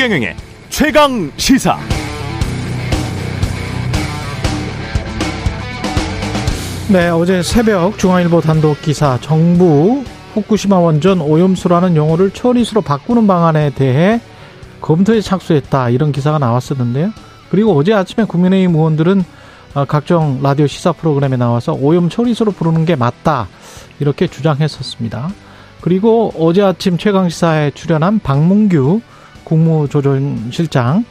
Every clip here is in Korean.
최경영의 최강 시사. 네, 어제 새벽 중앙일보 단독 기사 정부 후쿠시마 원전 오염수라는 용어를 처리수로 바꾸는 방안에 대해 검토에 착수했다 이런 기사가 나왔었는데요. 그리고 어제 아침에 국민의힘 의원들은 어, 각종 라디오 시사 프로그램에 나와서 오염 처리수로 부르는 게 맞다 이렇게 주장했었습니다. 그리고 어제 아침 최강 시사에 출연한 박문규 국무조정실장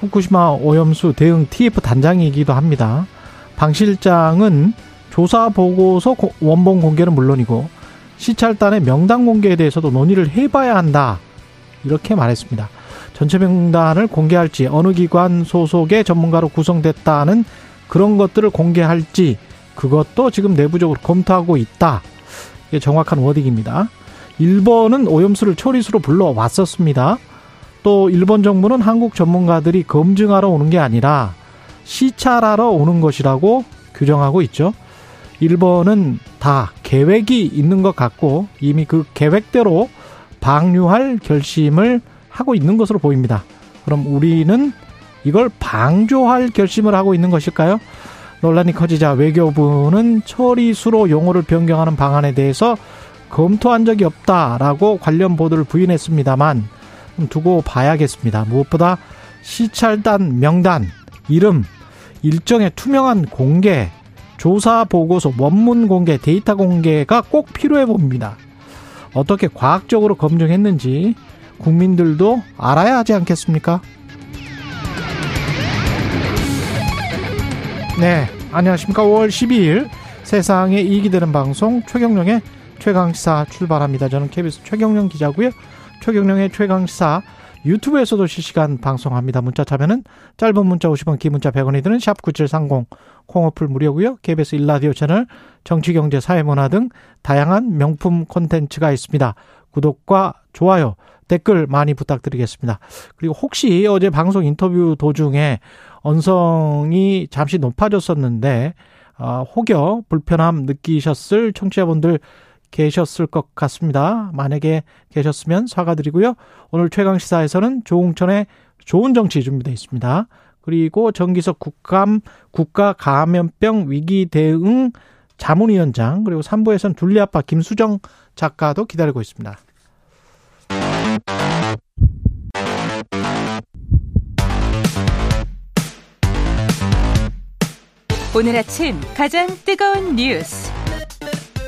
후쿠시마 오염수 대응 TF 단장이기도 합니다. 방 실장은 조사 보고서 원본 공개는 물론이고 시찰단의 명단 공개에 대해서도 논의를 해봐야 한다. 이렇게 말했습니다. 전체 명단을 공개할지 어느 기관 소속의 전문가로 구성됐다는 그런 것들을 공개할지 그것도 지금 내부적으로 검토하고 있다. 이게 정확한 워딩입니다. 일본은 오염수를 처리수로 불러왔었습니다. 또 일본 정부는 한국 전문가들이 검증하러 오는 게 아니라 시찰하러 오는 것이라고 규정하고 있죠. 일본은 다 계획이 있는 것 같고 이미 그 계획대로 방류할 결심을 하고 있는 것으로 보입니다. 그럼 우리는 이걸 방조할 결심을 하고 있는 것일까요? 논란이 커지자 외교부는 처리수로 용어를 변경하는 방안에 대해서 검토한 적이 없다라고 관련 보도를 부인했습니다만 두고 봐야겠습니다. 무엇보다 시찰단 명단, 이름, 일정의 투명한 공개, 조사 보고서, 원문 공개, 데이터 공개가 꼭 필요해 봅니다. 어떻게 과학적으로 검증했는지 국민들도 알아야 하지 않겠습니까? 네, 안녕하십니까. 5월 12일 세상에 이익이 되는 방송 최경령의 최강시사 출발합니다. 저는 KBS 최경령 기자고요. 최경령의 최강시사 유튜브에서도 실시간 방송합니다. 문자 참여는 짧은 문자 50원, 긴 문자 100원이 드는 샵 9730 콩어플 무료고요. KBS 일라디오 채널 정치, 경제, 사회문화 등 다양한 명품 콘텐츠가 있습니다. 구독과 좋아요, 댓글 많이 부탁드리겠습니다. 그리고 혹시 어제 방송 인터뷰 도중에 언성이 잠시 높아졌었는데 어, 혹여 불편함 느끼셨을 청취자분들 계셨을 것 같습니다. 만약에 계셨으면 사과드리고요. 오늘 최강 시사에서는 조홍천의 좋은 정치 준비되어 있습니다. 그리고 정기석 국감 국가 감염병 위기 대응 자문위원장 그리고 3부에서는 둘리아빠 김수정 작가도 기다리고 있습니다. 오늘 아침 가장 뜨거운 뉴스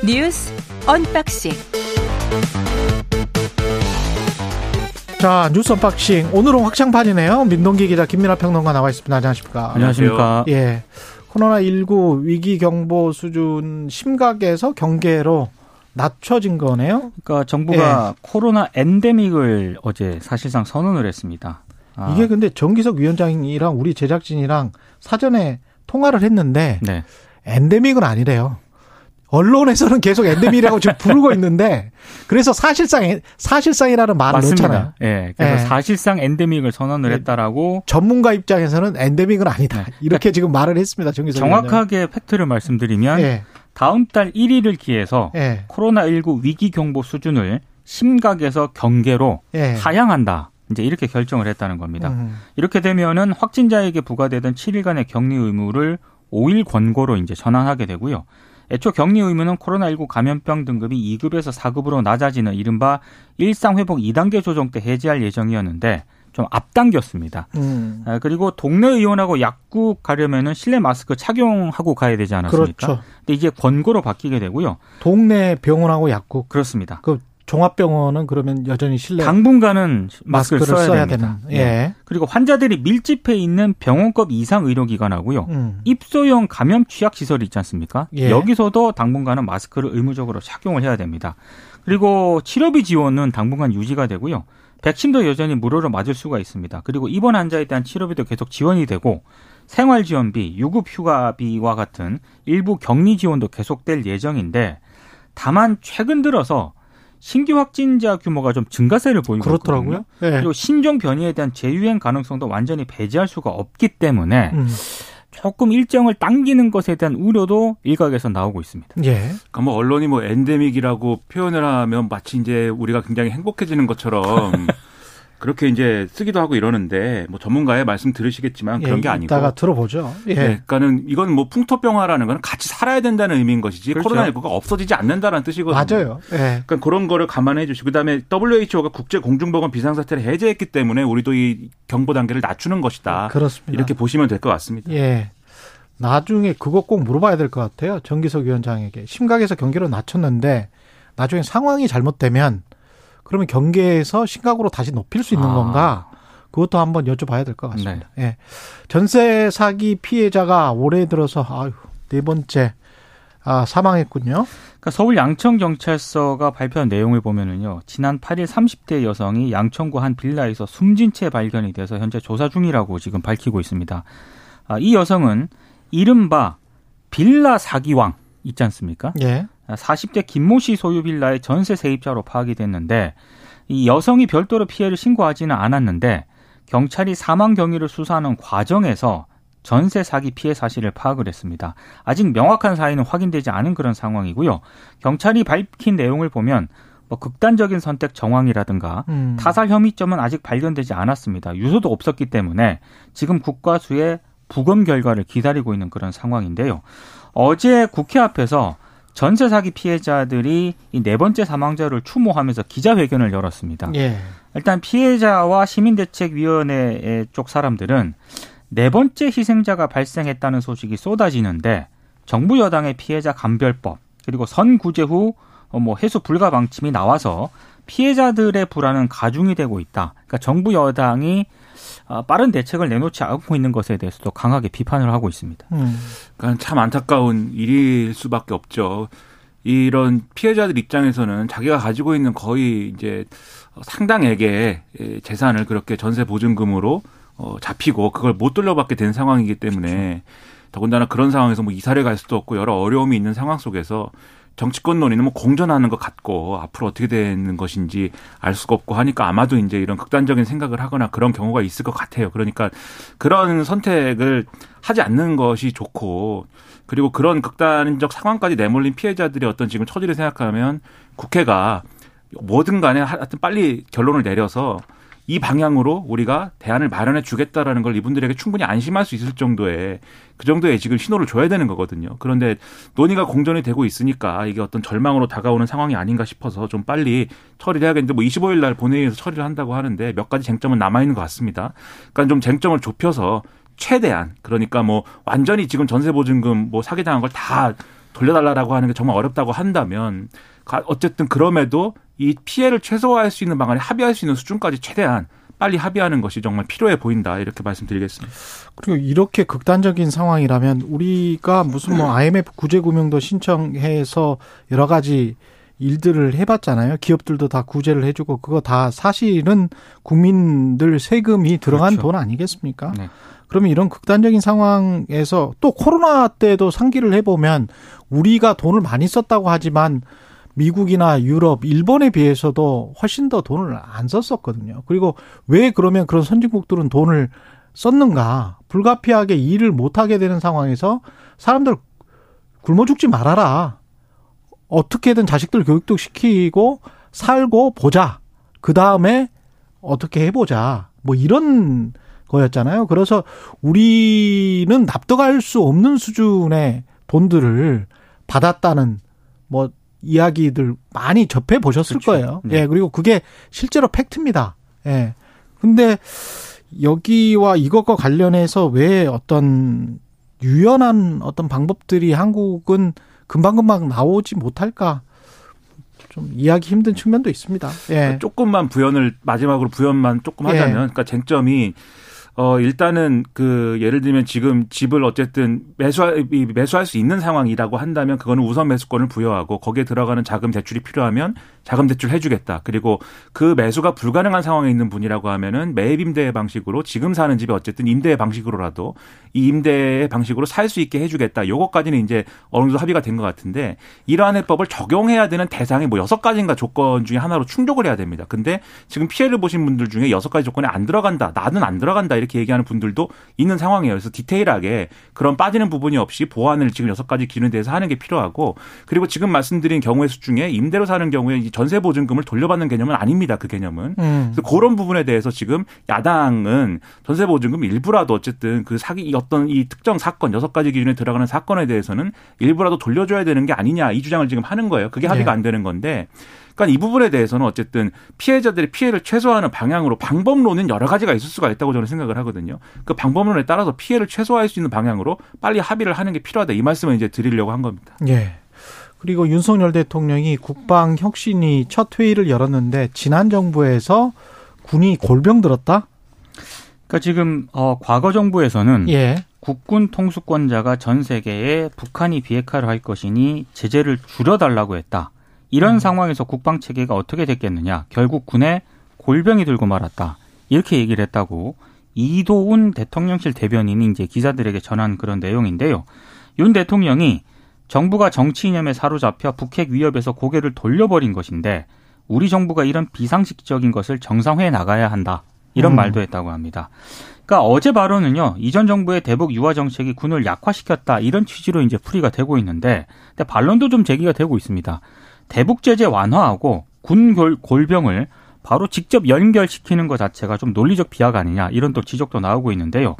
뉴스 언박싱 자 뉴스 unboxing 오늘은 확장판이네요. 민동기 기자 김민아 평론가 나와 있습니다. 안녕하십니까? 안녕하십니까? 예. 코로나 19 위기 경보 수준 심각에서 경계로 낮춰진 거네요. 그러니까 정부가 예. 코로나 엔데믹을 어제 사실상 선언을 했습니다. 아. 이게 근데 정기석 위원장이랑 우리 제작진이랑 사전에 통화를 했는데 네. 엔데믹은 아니래요. 언론에서는 계속 엔데믹이라고 지금 부르고 있는데 그래서 사실상 사실상이라는 말을 맞습니다. 넣잖아요. 예. 그래서 예. 사실상 엔데믹을 선언을 예. 했다라고 전문가 입장에서는 엔데믹은 아니다. 네. 이렇게 그러니까 지금 말을 했습니다. 정기석 정확하게. 팩트를 말씀드리면 예. 다음 달 1일을 기해서 예. 코로나19 위기 경보 수준을 심각에서 경계로 예. 하향한다. 이제 이렇게 결정을 했다는 겁니다. 음. 이렇게 되면은 확진자에게 부과되던 7일간의 격리 의무를 5일 권고로 이제 전환하게 되고요. 애초 격리 의무는 코로나19 감염병 등급이 2급에서 4급으로 낮아지는 이른바 일상회복 2단계 조정 때 해제할 예정이었는데 좀 앞당겼습니다. 음. 아, 그리고 동네 의원하고 약국 가려면은 실내 마스크 착용하고 가야 되지 않았습니까? 그렇죠. 근데 이제 권고로 바뀌게 되고요. 동네 병원하고 약국 그렇습니다. 그 종합병원은 그러면 여전히 실내 당분간은 마스크를, 마스크를 써야, 써야 되는. 예. 예. 그리고 환자들이 밀집해 있는 병원급 이상 의료기관하고요. 음. 입소형 감염 취약 시설이 있지 않습니까? 예. 여기서도 당분간은 마스크를 의무적으로 착용을 해야 됩니다. 그리고 치료비 지원은 당분간 유지가 되고요. 백신도 여전히 무료로 맞을 수가 있습니다. 그리고 입원 환자에 대한 치료비도 계속 지원이 되고 생활 지원비, 유급 휴가비와 같은 일부 격리 지원도 계속될 예정인데 다만 최근 들어서 신규 확진자 규모가 좀 증가세를 보이고 그렇더라고요. 네. 그리고 신종 변이에 대한 재유행 가능성도 완전히 배제할 수가 없기 때문에 음. 조금 일정을 당기는 것에 대한 우려도 일각에서 나오고 있습니다. 예. 그러니까 뭐 언론이 뭐 엔데믹이라고 표현을 하면 마치 이제 우리가 굉장히 행복해지는 것처럼 그렇게 이제 쓰기도 하고 이러는데 뭐 전문가의 말씀 들으시겠지만 그런 예, 게 아니고 이따가 들어보죠. 예. 네, 그러니까는 이건 뭐 풍토병화라는 건 같이 살아야 된다는 의미인 것이지 그렇죠. 코로나19가 없어지지 않는다는 뜻이거든요. 맞아요. 예. 그러니까 그런 거를 감안해 주시고 그다음에 WHO가 국제 공중보건 비상사태를 해제했기 때문에 우리도 이 경보 단계를 낮추는 것이다. 그렇습니다. 이렇게 보시면 될 것 같습니다. 예. 나중에 그거 꼭 물어봐야 될 것 같아요. 정기석 위원장에게 심각해서 경계로 낮췄는데 나중에 상황이 잘못되면 그러면 경계에서 심각으로 다시 높일 수 있는 아. 건가? 그것도 한번 여쭤봐야 될 것 같습니다. 네. 예. 전세 사기 피해자가 올해 들어서 아유, 네 번째 아, 사망했군요. 그러니까 서울 양천 경찰서가 발표한 내용을 보면은요. 지난 8일 30대 여성이 양천구 한 빌라에서 숨진 채 발견이 돼서 현재 조사 중이라고 지금 밝히고 있습니다. 아, 이 여성은 이른바 빌라 사기왕 있지 않습니까? 예. 40대 김모 씨 소유 빌라의 전세 세입자로 파악이 됐는데 이 여성이 별도로 피해를 신고하지는 않았는데 경찰이 사망 경위를 수사하는 과정에서 전세 사기 피해 사실을 파악을 했습니다. 아직 명확한 사인은 확인되지 않은 그런 상황이고요. 경찰이 밝힌 내용을 보면 뭐 극단적인 선택 정황이라든가 음. 타살 혐의점은 아직 발견되지 않았습니다. 유서도 없었기 때문에 지금 국과수의 부검 결과를 기다리고 있는 그런 상황인데요. 어제 국회 앞에서 전세 사기 피해자들이 이 네 번째 사망자를 추모하면서 기자회견을 열었습니다. 예. 일단 피해자와 시민대책위원회 쪽 사람들은 네 번째 희생자가 발생했다는 소식이 쏟아지는데 정부 여당의 피해자 감별법 그리고 선구제 후뭐 어, 해수 불가 방침이 나와서 피해자들의 불안은 가중이 되고 있다. 그러니까 정부 여당이 아, 빠른 대책을 내놓지 않고 있는 것에 대해서도 강하게 비판을 하고 있습니다. 음. 그러니까 참 안타까운 일일 수밖에 없죠. 이런 피해자들 입장에서는 자기가 가지고 있는 거의 이제 상당액의 재산을 그렇게 전세 보증금으로 어, 잡히고 그걸 못 돌려받게 된 상황이기 때문에 그렇죠. 더군다나 그런 상황에서 뭐 이사를 갈 수도 없고 여러 어려움이 있는 상황 속에서 정치권 논의는 뭐 공전하는 것 같고 앞으로 어떻게 되는 것인지 알 수가 없고 하니까 아마도 이제 이런 극단적인 생각을 하거나 그런 경우가 있을 것 같아요. 그러니까 그런 선택을 하지 않는 것이 좋고 그리고 그런 극단적 상황까지 내몰린 피해자들의 어떤 지금 처지를 생각하면 국회가 뭐든 간에 하여튼 빨리 결론을 내려서 이 방향으로 우리가 대안을 마련해 주겠다라는 걸 이분들에게 충분히 안심할 수 있을 정도의 그 정도의 지금 신호를 줘야 되는 거거든요. 그런데 논의가 공전이 되고 있으니까 이게 어떤 절망으로 다가오는 상황이 아닌가 싶어서 좀 빨리 처리를 해야겠는데 뭐 25일 날 본회의에서 처리를 한다고 하는데 몇 가지 쟁점은 남아 있는 것 같습니다. 그러니까 좀 쟁점을 좁혀서 최대한 그러니까 뭐 완전히 지금 전세 보증금 뭐 사기 당한 걸 다 돌려달라고 하는 게 정말 어렵다고 한다면 어쨌든 그럼에도 이 피해를 최소화할 수 있는 방안에 합의할 수 있는 수준까지 최대한 빨리 합의하는 것이 정말 필요해 보인다 이렇게 말씀드리겠습니다. 그리고 이렇게 극단적인 상황이라면 우리가 무슨 뭐 IMF 구제 금융도 신청해서 여러 가지 일들을 해봤잖아요. 기업들도 다 구제를 해주고 그거 다 사실은 국민들 세금이 들어간 그렇죠. 돈 아니겠습니까? 네. 그러면 이런 극단적인 상황에서 또 코로나 때도 상기를 해보면 우리가 돈을 많이 썼다고 하지만 미국이나 유럽, 일본에 비해서도 훨씬 더 돈을 안 썼었거든요. 그리고 왜 그러면 그런 선진국들은 돈을 썼는가? 불가피하게 일을 못하게 되는 상황에서 사람들 굶어 죽지 말아라. 어떻게든 자식들 교육도 시키고 살고 보자. 그 다음에 어떻게 해보자. 뭐 이런 거였잖아요. 그래서 우리는 납득할 수 없는 수준의 돈들을 받았다는 뭐 이야기들 많이 접해 보셨을 그렇죠. 거예요. 네. 예, 그리고 그게 실제로 팩트입니다. 예. 근데 여기와 이것과 관련해서 왜 어떤 유연한 어떤 방법들이 한국은 금방금방 나오지 못할까? 좀 이해하기 힘든 측면도 있습니다. 예. 조금만 부연을 마지막으로 부연만 조금 하자면, 예. 그러니까 쟁점이 어, 일단은 그 예를 들면 지금 집을 어쨌든 매수할, 매수할 수 있는 상황이라고 한다면 그거는 우선 매수권을 부여하고 거기에 들어가는 자금 대출이 필요하면 자금 대출 해주겠다. 그리고 그 매수가 불가능한 상황에 있는 분이라고 하면은 매입 임대 방식으로 지금 사는 집이 어쨌든 임대 방식으로라도 이 임대 방식으로 살 수 있게 해주겠다. 요것까지는 이제 어느 정도 합의가 된 것 같은데 이러한 해법을 적용해야 되는 대상이 뭐 여섯 가지인가 조건 중에 하나로 충족을 해야 됩니다. 근데 지금 피해를 보신 분들 중에 여섯 가지 조건에 안 들어간다. 나는 안 들어간다. 이렇게 얘기하는 분들도 있는 상황이에요. 그래서 디테일하게 그런 빠지는 부분이 없이 보완을 지금 여섯 가지 기준에 대해서 하는 게 필요하고 그리고 지금 말씀드린 경우의 수 중에 임대로 사는 경우에 전세 보증금을 돌려받는 개념은 아닙니다. 그 개념은. 음. 그래서 그런 부분에 대해서 지금 야당은 전세 보증금 일부라도 어쨌든 그 사기 어떤 이 특정 사건 여섯 가지 기준에 들어가는 사건에 대해서는 일부라도 돌려줘야 되는 게 아니냐 이 주장을 지금 하는 거예요. 그게 합의가 네. 안 되는 건데 그러니까 이 부분에 대해서는 어쨌든 피해자들의 피해를 최소화하는 방향으로 방법론은 여러 가지가 있을 수가 있다고 저는 생각을 하거든요. 그 방법론에 따라서 피해를 최소화할 수 있는 방향으로 빨리 합의를 하는 게 필요하다. 이 말씀을 이제 드리려고 한 겁니다. 예. 그리고 윤석열 대통령이 국방 혁신이 첫 회의를 열었는데 지난 정부에서 군이 골병 들었다? 그러니까 지금 어 과거 정부에서는 예. 국군 통수권자가 전 세계에 북한이 비핵화를 할 것이니 제재를 줄여달라고 했다. 이런 음. 상황에서 국방 체계가 어떻게 됐겠느냐? 결국 군에 골병이 들고 말았다. 이렇게 얘기를 했다고 이도훈 대통령실 대변인이 이제 기자들에게 전한 그런 내용인데요. 윤 대통령이 정부가 정치 이념에 사로잡혀 북핵 위협에서 고개를 돌려버린 것인데 우리 정부가 이런 비상식적인 것을 정상화해 나가야 한다. 이런 음. 말도 했다고 합니다. 그러니까 어제 발언은요. 이전 정부의 대북 유화 정책이 군을 약화시켰다 이런 취지로 이제 풀이가 되고 있는데 근데 반론도 좀 제기가 되고 있습니다. 대북 제재 완화하고 군 골병을 바로 직접 연결시키는 것 자체가 좀 논리적 비하가 아니냐 이런 또 지적도 나오고 있는데요.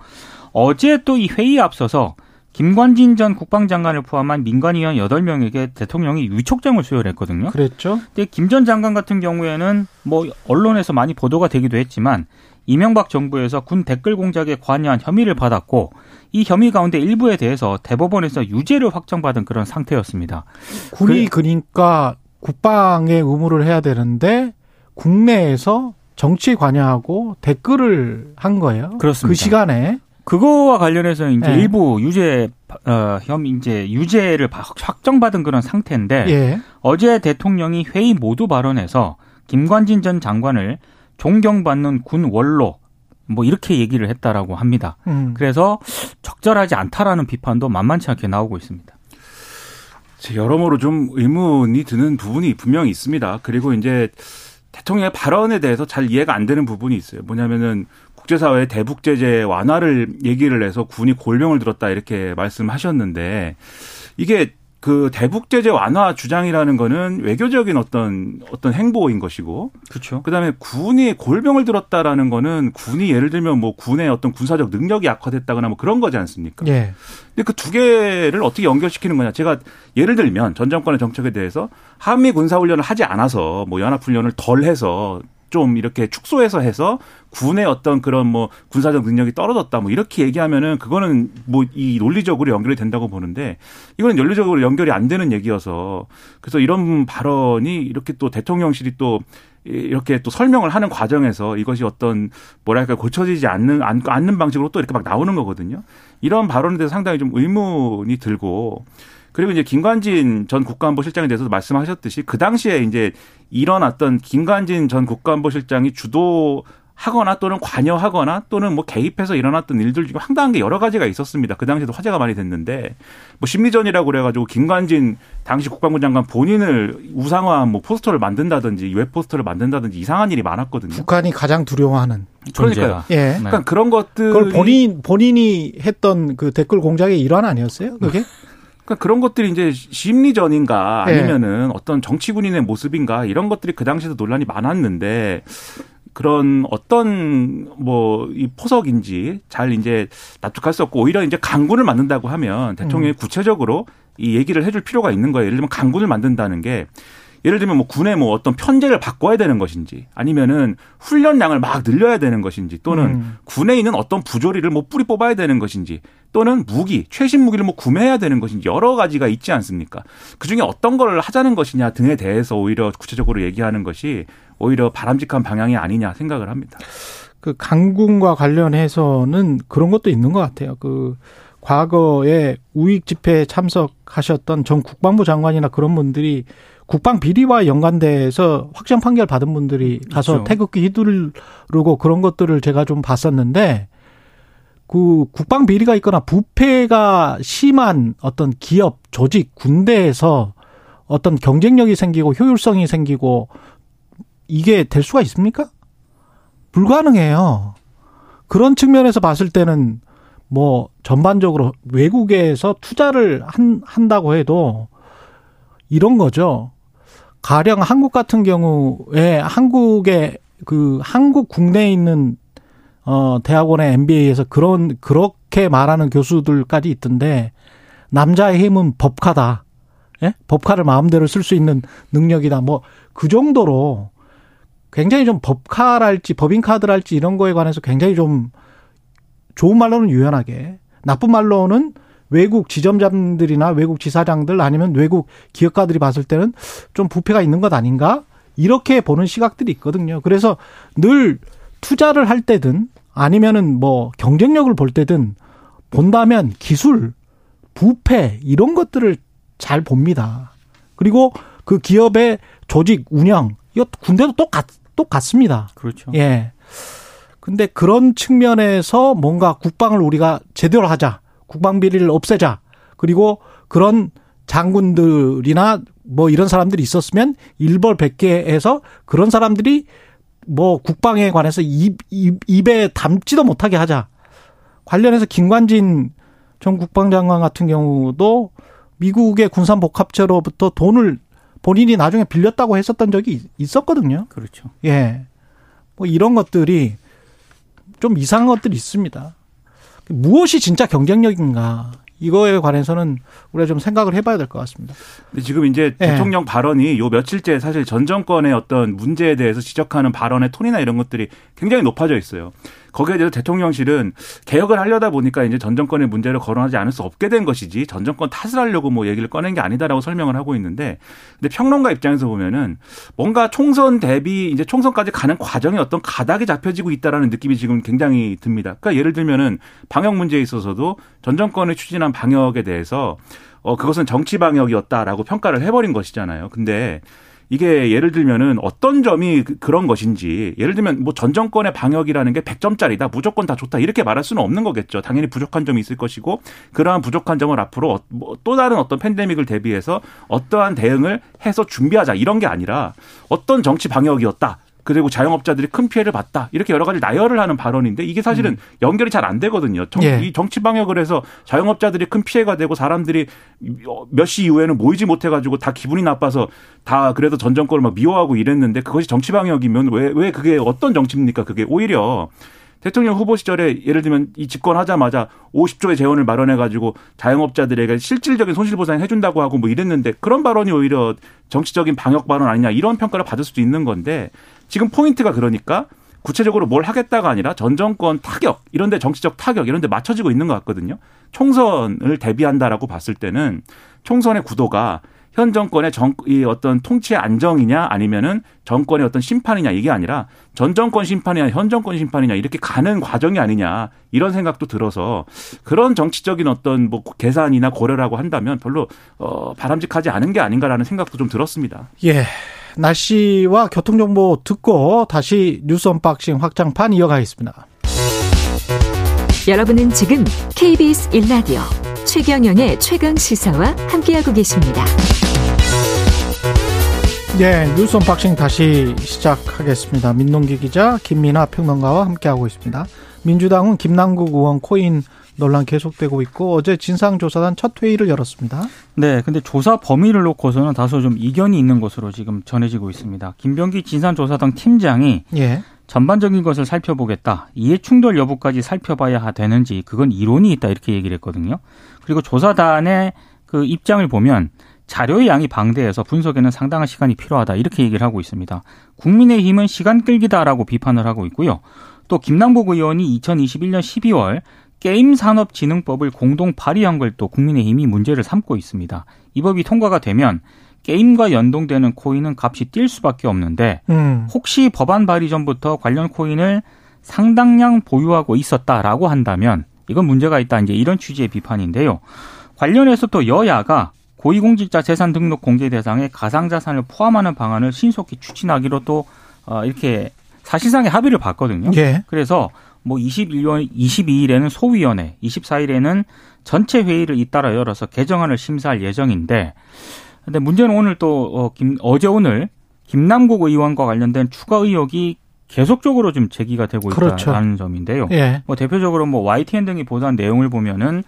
어제 또 이 회의에 앞서서 김관진 전 국방장관을 포함한 민간위원 8명에게 대통령이 위촉장을 수여했거든요. 그랬죠. 근데 김 전 장관 같은 경우에는 뭐 언론에서 많이 보도가 되기도 했지만 이명박 정부에서 군 댓글 공작에 관여한 혐의를 받았고 이 혐의 가운데 일부에 대해서 대법원에서 유죄를 확정받은 그런 상태였습니다. 군이 그, 그러니까 국방의 의무를 해야 되는데 국내에서 정치에 관여하고 댓글을 한 거예요. 그렇습니다. 그 시간에 그거와 관련해서 이제 네. 일부 유죄 어, 혐의 이제 유죄를 확정받은 그런 상태인데 예. 어제 대통령이 회의 모두 발언에서 김관진 전 장관을 존경받는 군 원로 뭐 이렇게 얘기를 했다라고 합니다. 음. 그래서 적절하지 않다라는 비판도 만만치 않게 나오고 있습니다. 여러모로 좀 의문이 드는 부분이 분명히 있습니다. 그리고 이제 대통령의 발언에 대해서 잘 이해가 안 되는 부분이 있어요. 뭐냐면은 국제사회 대북 제재 완화를 얘기를 해서 군이 골병을 들었다 이렇게 말씀하셨는데 이게 그 대북 제재 완화 주장이라는 거는 외교적인 어떤 어떤 행보인 것이고 그렇죠. 그다음에 군이 골병을 들었다라는 거는 군이 예를 들면 뭐 군의 어떤 군사적 능력이 악화됐다거나 뭐 그런 거지 않습니까? 예. 근데 그 두 개를 어떻게 연결시키는 거냐? 제가 예를 들면 전 정권의 정책에 대해서 한미 군사 훈련을 하지 않아서 뭐 연합 훈련을 덜 해서 좀 이렇게 축소해서 해서 군의 어떤 그런 뭐 군사적 능력이 떨어졌다 뭐 이렇게 얘기하면은 그거는 뭐 이 논리적으로 연결이 된다고 보는데 이거는 논리적으로 연결이 안 되는 얘기여서 그래서 이런 발언이 이렇게 또 대통령실이 또 이렇게 또 설명을 하는 과정에서 이것이 어떤 뭐랄까 고쳐지지 않는 않는 방식으로 또 이렇게 막 나오는 거거든요. 이런 발언에 대해서 상당히 좀 의문이 들고 그리고 이제 김관진 전 국가안보실장에 대해서도 말씀하셨듯이 그 당시에 이제 일어났던 김관진 전 국가안보실장이 주도 하거나 또는 관여하거나 또는 뭐 개입해서 일어났던 일들 중에 황당한 게 여러 가지가 있었습니다. 그 당시에도 화제가 많이 됐는데 뭐 심리전이라고 그래가지고 김관진 당시 국방부 장관 본인을 우상화한 뭐 포스터를 만든다든지 웹 포스터를 만든다든지 이상한 일이 많았거든요. 북한이 가장 두려워하는 그러니까요. 예. 그러니까 그런 것들 그걸 본인 본인이 했던 그 댓글 공작의 일환 아니었어요? 그게? 그러니까 그런 것들이 이제 심리전인가 예. 아니면은 네. 어떤 정치 군인의 모습인가 이런 것들이 그 당시에도 논란이 많았는데 그런 어떤 뭐 이 포석인지 잘 이제 납득할 수 없고 오히려 이제 강군을 만든다고 하면 대통령이 음. 구체적으로 이 얘기를 해줄 필요가 있는 거예요. 예를 들면 강군을 만든다는 게 예를 들면 뭐 군의 뭐 어떤 편제를 바꿔야 되는 것인지 아니면은 훈련량을 막 늘려야 되는 것인지 또는 음. 군에 있는 어떤 부조리를 뭐 뿌리 뽑아야 되는 것인지 또는 무기 최신 무기를 뭐 구매해야 되는 것인지 여러 가지가 있지 않습니까? 그 중에 어떤 걸 하자는 것이냐 등에 대해서 오히려 구체적으로 얘기하는 것이 오히려 바람직한 방향이 아니냐 생각을 합니다. 그 강군과 관련해서는 그런 것도 있는 것 같아요. 그 과거에 우익 집회에 참석하셨던 전 국방부 장관이나 그런 분들이 국방 비리와 연관돼서 확정 판결 받은 분들이 가서 그렇죠. 태극기 휘두르고 그런 것들을 제가 좀 봤었는데 그 국방 비리가 있거나 부패가 심한 어떤 기업, 조직, 군대에서 어떤 경쟁력이 생기고 효율성이 생기고 이게 될 수가 있습니까? 불가능해요. 그런 측면에서 봤을 때는 뭐 전반적으로 외국에서 투자를 한, 한다고 해도 이런 거죠. 가령 한국 같은 경우에 한국의 그 한국 국내에 있는 어 대학원의 MBA에서 그런 그렇게 말하는 교수들까지 있던데 남자의 힘은 법카다. 예? 법카를 마음대로 쓸 수 있는 능력이다. 뭐 그 정도로 굉장히 좀 법카랄지 법인카드랄지 이런 거에 관해서 굉장히 좀 좋은 말로는 유연하게 나쁜 말로는 외국 지점장들이나 외국 지사장들 아니면 외국 기업가들이 봤을 때는 좀 부패가 있는 것 아닌가? 이렇게 보는 시각들이 있거든요. 그래서 늘 투자를 할 때든 아니면은 뭐 경쟁력을 볼 때든 본다면 기술, 부패 이런 것들을 잘 봅니다. 그리고 그 기업의 조직 운영 이거 군대도 똑같 똑같습니다. 그렇죠. 예. 근데 그런 측면에서 뭔가 국방을 우리가 제대로 하자. 국방 비리를 없애자. 그리고 그런 장군들이나 뭐 이런 사람들이 있었으면 일벌 백계에서 그런 사람들이 뭐 국방에 관해서 입, 입, 입에 담지도 못하게 하자. 관련해서 김관진 전 국방장관 같은 경우도 미국의 군산복합체로부터 돈을 본인이 나중에 빌렸다고 했었던 적이 있었거든요. 그렇죠. 예. 뭐 이런 것들이 좀 이상한 것들이 있습니다. 무엇이 진짜 경쟁력인가? 이거에 관해서는 우리가 좀 생각을 해봐야 될 것 같습니다. 근데 지금 이제 네. 대통령 발언이 요 며칠째 사실 전 정권의 어떤 문제에 대해서 지적하는 발언의 톤이나 이런 것들이 굉장히 높아져 있어요. 거기에 대해서 대통령실은 개혁을 하려다 보니까 이제 전 정권의 문제를 거론하지 않을 수 없게 된 것이지 전 정권 탓을 하려고 뭐 얘기를 꺼낸 게 아니다라고 설명을 하고 있는데 근데 평론가 입장에서 보면은 뭔가 총선 대비 이제 총선까지 가는 과정에 어떤 가닥이 잡혀지고 있다라는 느낌이 지금 굉장히 듭니다. 그러니까 예를 들면은 방역 문제에 있어서도 전 정권이 추진한 방역에 대해서 어 그것은 정치 방역이었다라고 평가를 해버린 것이잖아요. 근데 이게 예를 들면은 어떤 점이 그, 그런 것인지 예를 들면 뭐 전 정권의 방역이라는 게 100점짜리다 무조건 다 좋다 이렇게 말할 수는 없는 거겠죠. 당연히 부족한 점이 있을 것이고 그러한 부족한 점을 앞으로 어, 뭐또 다른 어떤 팬데믹을 대비해서 어떠한 대응을 해서 준비하자 이런 게 아니라 어떤 정치 방역이었다. 그리고 자영업자들이 큰 피해를 봤다. 이렇게 여러 가지 나열을 하는 발언인데 이게 사실은 음. 연결이 잘 안 되거든요. 정, 예. 이 정치 방역을 해서 자영업자들이 큰 피해가 되고 사람들이 몇 시 이후에는 모이지 못해 가지고 다 기분이 나빠서 다 그래도 전 정권을 막 미워하고 이랬는데 그것이 정치 방역이면 왜 왜 그게 어떤 정치입니까? 그게 오히려 대통령 후보 시절에 예를 들면 이 집권하자마자 50조의 재원을 마련해 가지고 자영업자들에게 실질적인 손실 보상 해준다고 하고 뭐 이랬는데 그런 발언이 오히려 정치적인 방역 발언 아니냐 이런 평가를 받을 수도 있는 건데 지금 포인트가 그러니까 구체적으로 뭘 하겠다가 아니라 전 정권 타격 이런 데 정치적 타격 이런 데 맞춰지고 있는 것 같거든요. 총선을 대비한다라고 봤을 때는 총선의 구도가 현 정권의 정, 이 어떤 통치의 안정이냐 아니면은 정권의 어떤 심판이냐 이게 아니라 전 정권 심판이냐 현 정권 심판이냐 이렇게 가는 과정이 아니냐 이런 생각도 들어서 그런 정치적인 어떤 뭐 계산이나 고려라고 한다면 별로 어 바람직하지 않은 게 아닌가라는 생각도 좀 들었습니다. 예. 날씨와 교통정보 듣고 다시 뉴스 unboxing 확장판 이어가겠습니다. 여러분은 지금 KBS 1라디오 최경영의 최강 시사와 함께하고 계십니다. 네, 뉴스 unboxing 다시 시작하겠습니다. 민동기 기자, 김민아 평론가와 함께하고 있습니다. 민주당은 김남국 의원 코인 논란 계속되고 있고 어제 진상조사단 첫 회의를 열었습니다. 네, 근데 조사 범위를 놓고서는 다소 좀 이견이 있는 것으로 지금 전해지고 있습니다. 김병기 진상조사단 팀장이 예. 전반적인 것을 살펴보겠다. 이해 충돌 여부까지 살펴봐야 되는지 그건 이론이 있다 이렇게 얘기를 했거든요. 그리고 조사단의 그 입장을 보면 자료의 양이 방대해서 분석에는 상당한 시간이 필요하다 이렇게 얘기를 하고 있습니다. 국민의힘은 시간 끌기다라고 비판을 하고 있고요. 또 김남국 의원이 2021년 12월 게임산업진흥법을 공동 발의한 걸 또 국민의힘이 문제를 삼고 있습니다. 이 법이 통과가 되면 게임과 연동되는 코인은 값이 뛸 수밖에 없는데 음. 혹시 법안 발의 전부터 관련 코인을 상당량 보유하고 있었다라고 한다면 이건 문제가 있다 이제 이런 취지의 비판인데요. 관련해서 또 여야가 고위공직자 재산 등록 공개 대상에 가상자산을 포함하는 방안을 신속히 추진하기로 또 어, 이렇게 사실상의 합의를 봤거든요. 예. 그래서 뭐 21일, 22일에는 소위원회, 24일에는 전체 회의를 잇따라 열어서 개정안을 심사할 예정인데, 근데 문제는 오늘 또, 어, 김, 어제 오늘 김남국 의원과 관련된 추가 의혹이 계속적으로 좀 제기가 되고 그렇죠. 있다는 점인데요. 예. 뭐 대표적으로 뭐 YTN 등이 보도한 내용을 보면은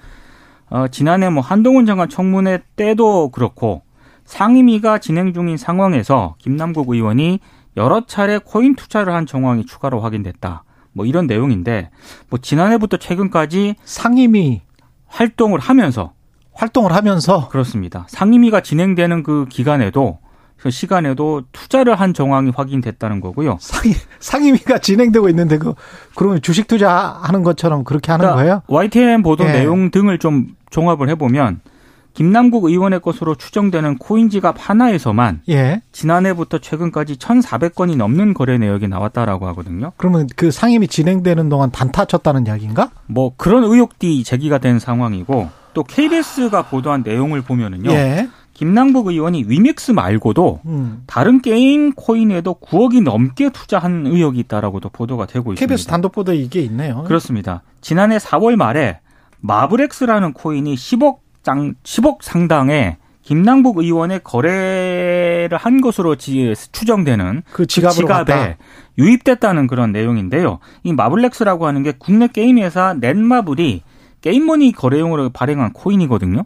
어, 지난해 뭐 한동훈 장관 청문회 때도 그렇고 상임위가 진행 중인 상황에서 김남국 의원이 여러 차례 코인 투자를 한 정황이 추가로 확인됐다. 뭐 이런 내용인데 뭐 지난해부터 최근까지 상임위 활동을 하면서 활동을 하면서 그렇습니다. 상임위가 진행되는 그 기간에도 그 시간에도 투자를 한 정황이 확인됐다는 거고요. 상임 상임위가 진행되고 있는데 그 그러면 주식 투자하는 것처럼 그렇게 하는 그러니까 거예요? YTN 보도 예. 내용 등을 좀 종합을 해보면 김남국 의원의 것으로 추정되는 코인 지갑 하나에서만 예. 지난해부터 최근까지 1,400건이 넘는 거래 내역이 나왔다라고 하거든요. 그러면 그 상임이 진행되는 동안 단타 쳤다는 이야기인가? 뭐 그런 의혹이 제기가 된 상황이고 또 KBS가 보도한 내용을 보면은요. 예. 김남국 의원이 위믹스 말고도 음. 다른 게임 코인에도 9억이 넘게 투자한 의혹이 있다라고도 보도가 되고 있습니다. KBS 단독 보도 이게 있네요. 그렇습니다. 지난해 4월 말에 마블엑스라는 코인이 10억 장 10억 상당의 김남국 의원의 거래를 한 것으로 추정되는 그, 그 지갑에 유입됐다는 그런 내용인데요. 이 마블렉스라고 하는 게 국내 게임 회사 넷마블이 게임머니 거래용으로 발행한 코인이거든요.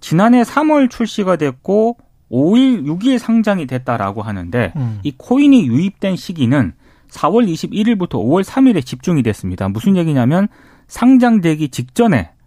지난해 3월 출시가 됐고 5일, 6일 상장이 됐다라고 하는데 음. 이 코인이 유입된 시기는 4월 21일부터 5월 3일에 집중이 됐습니다. 무슨 얘기냐면 상장되기 직전에 예,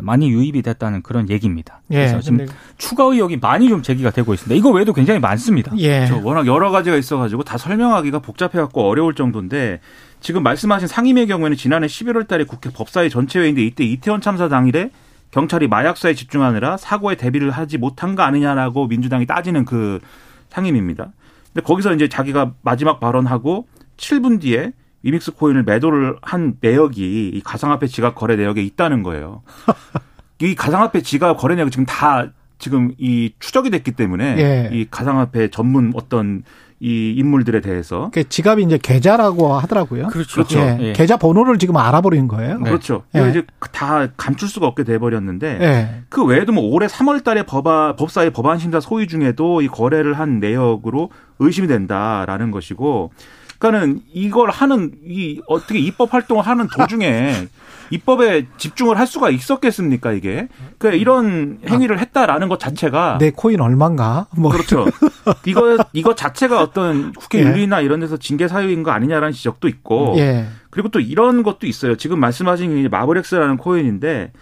많이 유입이 됐다는 그런 얘기입니다. 예, 그래서 지금 근데... 추가 의혹이 많이 좀 제기가 되고 있습니다. 이거 외에도 굉장히 많습니다. 예. 워낙 여러 가지가 있어가지고 다 설명하기가 복잡해갖고 어려울 정도인데 지금 말씀하신 상임의 경우에는 지난해 11월 달에 국회 법사위 전체 회의인데 이때 이태원 참사 당일에 경찰이 마약사에 집중하느라 사고에 대비를 하지 못한 거 아니냐라고 민주당이 따지는 그 상임입니다. 근데 거기서 이제 자기가 마지막 발언하고 7분 뒤에 위믹스 코인을 매도를 한 내역이 이 가상화폐 지갑 거래 내역에 있다는 거예요. 이 가상화폐 지갑 거래 내역 지금 다 지금 이 추적이 됐기 때문에 예. 이 가상화폐 전문 어떤 이 인물들에 대해서 그 지갑이 이제 계좌라고 하더라고요. 그렇죠. 그렇죠. 예. 예. 계좌 번호를 지금 알아버린 거예요. 네. 그렇죠. 예. 이제 다 감출 수가 없게 돼 버렸는데 예. 그 외에도 뭐 올해 3월 달에 법안 법사위 법안 심사 소위 중에도 이 거래를 한 내역으로 의심이 된다라는 것이고. 그러니까는 이걸 하는 이 어떻게 입법 활동을 하는 도중에 입법에 집중을 할 수가 있었겠습니까 이게? 그 이런 행위를 했다라는 것 자체가 내 코인 얼마인가? 뭐 그렇죠. 이거 이거 자체가 어떤 국회 예. 윤리나 이런 데서 징계 사유인 거 아니냐라는 지적도 있고 예. 그리고 또 이런 것도 있어요. 지금 말씀하신 마블엑스라는 코인인데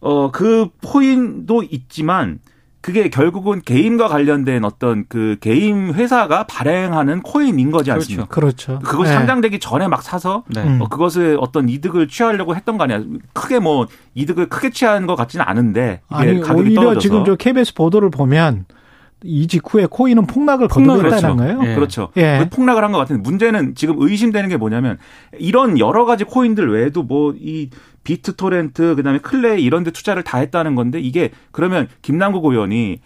어 그 코인도 있지만 그게 결국은 게임과 관련된 어떤 그 게임 회사가 발행하는 코인인 거지 그렇죠. 않습니까? 그렇죠. 그것이 네. 상장되기 전에 막 사서 네. 어, 그것을 어떤 이득을 취하려고 했던 거 아니야. 크게 뭐 이득을 크게 취한 것 같지는 않은데 아니 오히려 떨어져서. 지금 저 KBS 보도를 보면 이 직후에 코인은 폭락을 거듭했다는 그렇죠. 거예요. 예. 그렇죠. 예. 그 폭락을 한 것 같은데 문제는 지금 의심되는 게 뭐냐면 이런 여러 가지 코인들 외에도 뭐 이 비트 토렌트 그다음에 클레이 이런 데 투자를 다 했다는 건데 이게 그러면 김남국 의원이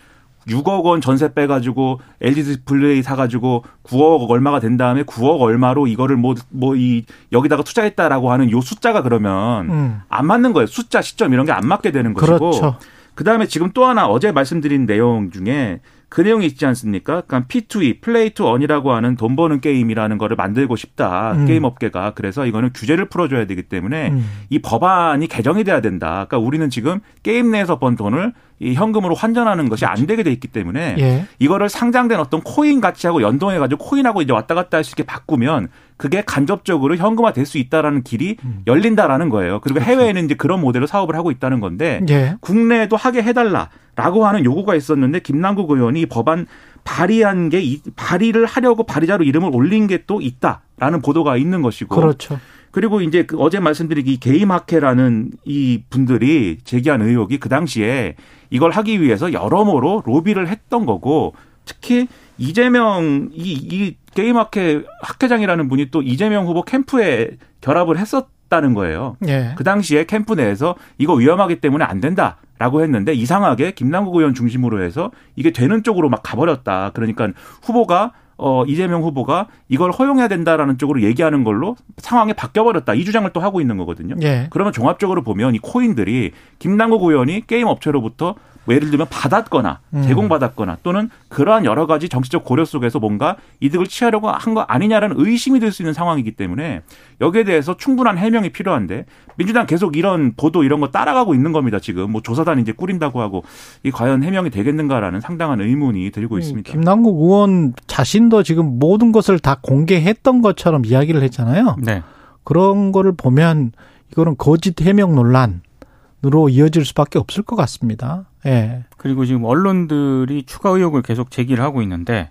6억 원 전세 빼가지고 LG 디스플레이 사가지고 9억 얼마가 된 다음에 9억 얼마로 이거를 뭐, 뭐, 이, 여기다가 투자했다라고 하는 요 숫자가 그러면 음. 안 맞는 거예요. 숫자, 시점 이런 게 안 맞게 되는 것이고. 그렇죠. 그 다음에 지금 또 하나 어제 말씀드린 내용 중에 그 내용이 있지 않습니까? 그러니까 P2E, play to earn이라고 하는 돈 버는 게임이라는 거를 만들고 싶다. 음. 게임 업계가. 그래서 이거는 규제를 풀어줘야 되기 때문에 음. 이 법안이 개정이 돼야 된다. 그러니까 우리는 지금 게임 내에서 번 돈을 이 현금으로 환전하는 것이 그렇죠. 안 되게 돼 있기 때문에 예. 이거를 상장된 어떤 코인 가치하고 연동해 가지고 코인하고 이제 왔다 갔다 할 수 있게 바꾸면 그게 간접적으로 현금화 될 수 있다라는 길이 음. 열린다라는 거예요. 그리고 그렇죠. 해외에는 이제 그런 모델로 사업을 하고 있다는 건데 예. 국내에도 하게 해달라 라고 하는 요구가 있었는데 김남국 의원이 법안 발의한 게 발의를 하려고 발의자로 이름을 올린 게 또 있다라는 보도가 있는 것이고 그렇죠. 그리고 이제 그 어제 말씀드린 이 게임학회라는 이 분들이 제기한 의혹이 그 당시에 이걸 하기 위해서 여러모로 로비를 했던 거고 특히 이재명 이, 이 게임학회 학회장이라는 분이 또 이재명 후보 캠프에 결합을 했었 다는 거예요. 예. 그 당시에 캠프 내에서 이거 위험하기 때문에 안 된다 라고 했는데 이상하게 김남국 의원 중심으로 해서 이게 되는 쪽으로 막 가버렸다. 그러니까 후보가 어, 이재명 후보가 이걸 허용해야 된다라는 쪽으로 얘기하는 걸로 상황이 바뀌어버렸다. 이 주장을 또 하고 있는 거거든요. 예. 그러면 종합적으로 보면 이 코인들이 김남국 의원이 게임 업체로부터 뭐 예를 들면 받았거나 음. 제공받았거나 또는 그러한 여러 가지 정치적 고려 속에서 뭔가 이득을 취하려고 한 거 아니냐라는 의심이 들 수 있는 상황이기 때문에 여기에 대해서 충분한 해명이 필요한데 민주당 계속 이런 보도 이런 거 따라가고 있는 겁니다. 지금 뭐 조사단 이제 꾸린다고 하고 이 과연 해명이 되겠는가라는 상당한 의문이 들고 음, 있습니다. 김남국 의원 자신도 지금 모든 것을 다 공개했던 것처럼 이야기를 했잖아요. 네. 그런 거를 보면 이거는 거짓 해명 논란으로 이어질 수밖에 없을 것 같습니다. 예. 그리고 지금 언론들이 추가 의혹을 계속 제기를 하고 있는데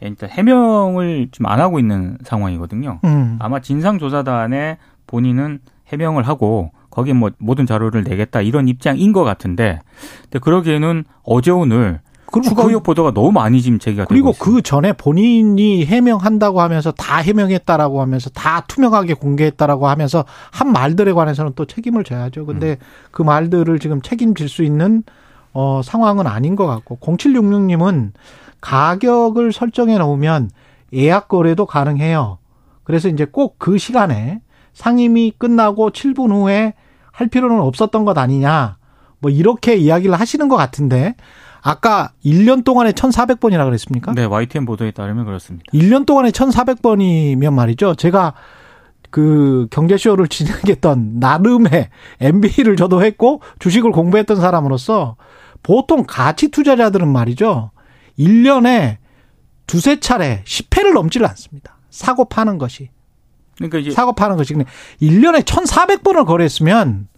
일단 해명을 지금 안 하고 있는 상황이거든요. 음. 아마 진상조사단에 본인은 해명을 하고 거기에 뭐 모든 자료를 내겠다 이런 입장인 것 같은데 근데 그러기에는 어제 오늘 추가 그 의혹 보도가 너무 많이 지금 제기가 그리고 그 전에 본인이 해명한다고 하면서 다 해명했다라고 하면서 다 투명하게 공개했다라고 하면서 한 말들에 관해서는 또 책임을 져야죠. 근데 음. 그 말들을 지금 책임질 수 있는 어 상황은 아닌 것 같고 0766님은 가격을 설정해 놓으면 예약 거래도 가능해요. 그래서 이제 꼭 그 시간에 상임이 끝나고 7분 후에 할 필요는 없었던 것 아니냐. 뭐 이렇게 이야기를 하시는 것 같은데 아까 1년 동안에 1,400번이라 그랬습니까? 네, YTN 보도에 따르면 그렇습니다. 1년 동안에 1,400번이면 말이죠. 제가 그 경제쇼를 진행했던 나름의 MB를 저도 했고 주식을 공부했던 사람으로서 보통 가치 투자자들은 말이죠. 1년에 두세 차례 10회를 넘지를 않습니다. 사고 파는 것이. 그러니까 이제 사고 파는 것이. 1년에 1,400번을 거래했으면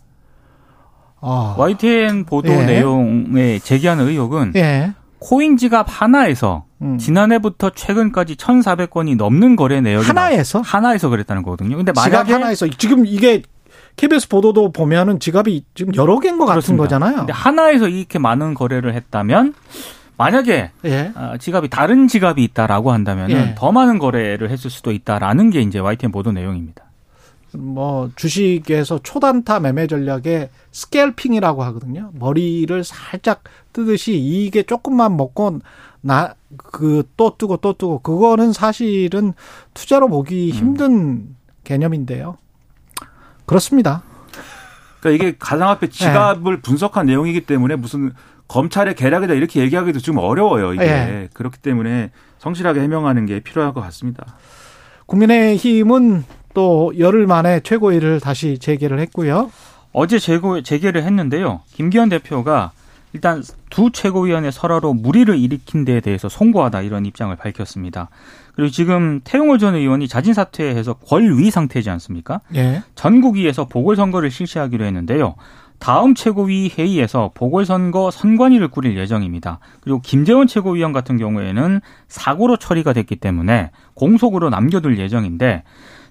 어. YTN 보도 예. 내용에 제기하는 의혹은 예. 코인 지갑 하나에서 음. 지난해부터 최근까지 1,400건이 넘는 거래 내역이 하나에서 하나에서 그랬다는 거거든요. 근데 만약에 하나에서 지금 이게 KBS 보도도 보면은 지갑이 지금 여러 개인 것 같은 거잖아요. 근데 하나에서 이렇게 많은 거래를 했다면 만약에 예. 아, 지갑이 다른 지갑이 있다라고 한다면 예. 더 많은 거래를 했을 수도 있다라는 게 이제 YTN 보도 내용입니다. 뭐 주식에서 초단타 매매 전략의 스캘핑이라고 하거든요. 머리를 살짝 뜨듯이 이게 조금만 먹고 나 그 또 뜨고 또 뜨고 그거는 사실은 투자로 보기 음. 힘든 음. 개념인데요. 그렇습니다. 그러니까 이게 가상화폐 지갑을 네. 분석한 내용이기 때문에 무슨 검찰의 계략이다 이렇게 얘기하기도 좀 어려워요. 이게 네. 그렇기 때문에 성실하게 해명하는 게 필요할 것 같습니다. 국민의힘은 또 열흘 만에 최고위를 다시 재개를 했고요. 어제 재고, 재개를 했는데요. 김기현 대표가 일단 두 최고위원의 설화로 무리를 일으킨 데에 대해서 송구하다 이런 입장을 밝혔습니다. 그리고 지금 태용호 전 의원이 자진 사퇴해서 권위 상태지 않습니까? 예. 전국위에서 보궐선거를 실시하기로 했는데요. 다음 최고위 회의에서 보궐선거 선관위를 꾸릴 예정입니다. 그리고 김재원 최고위원 같은 경우에는 사고로 처리가 됐기 때문에 공속으로 남겨둘 예정인데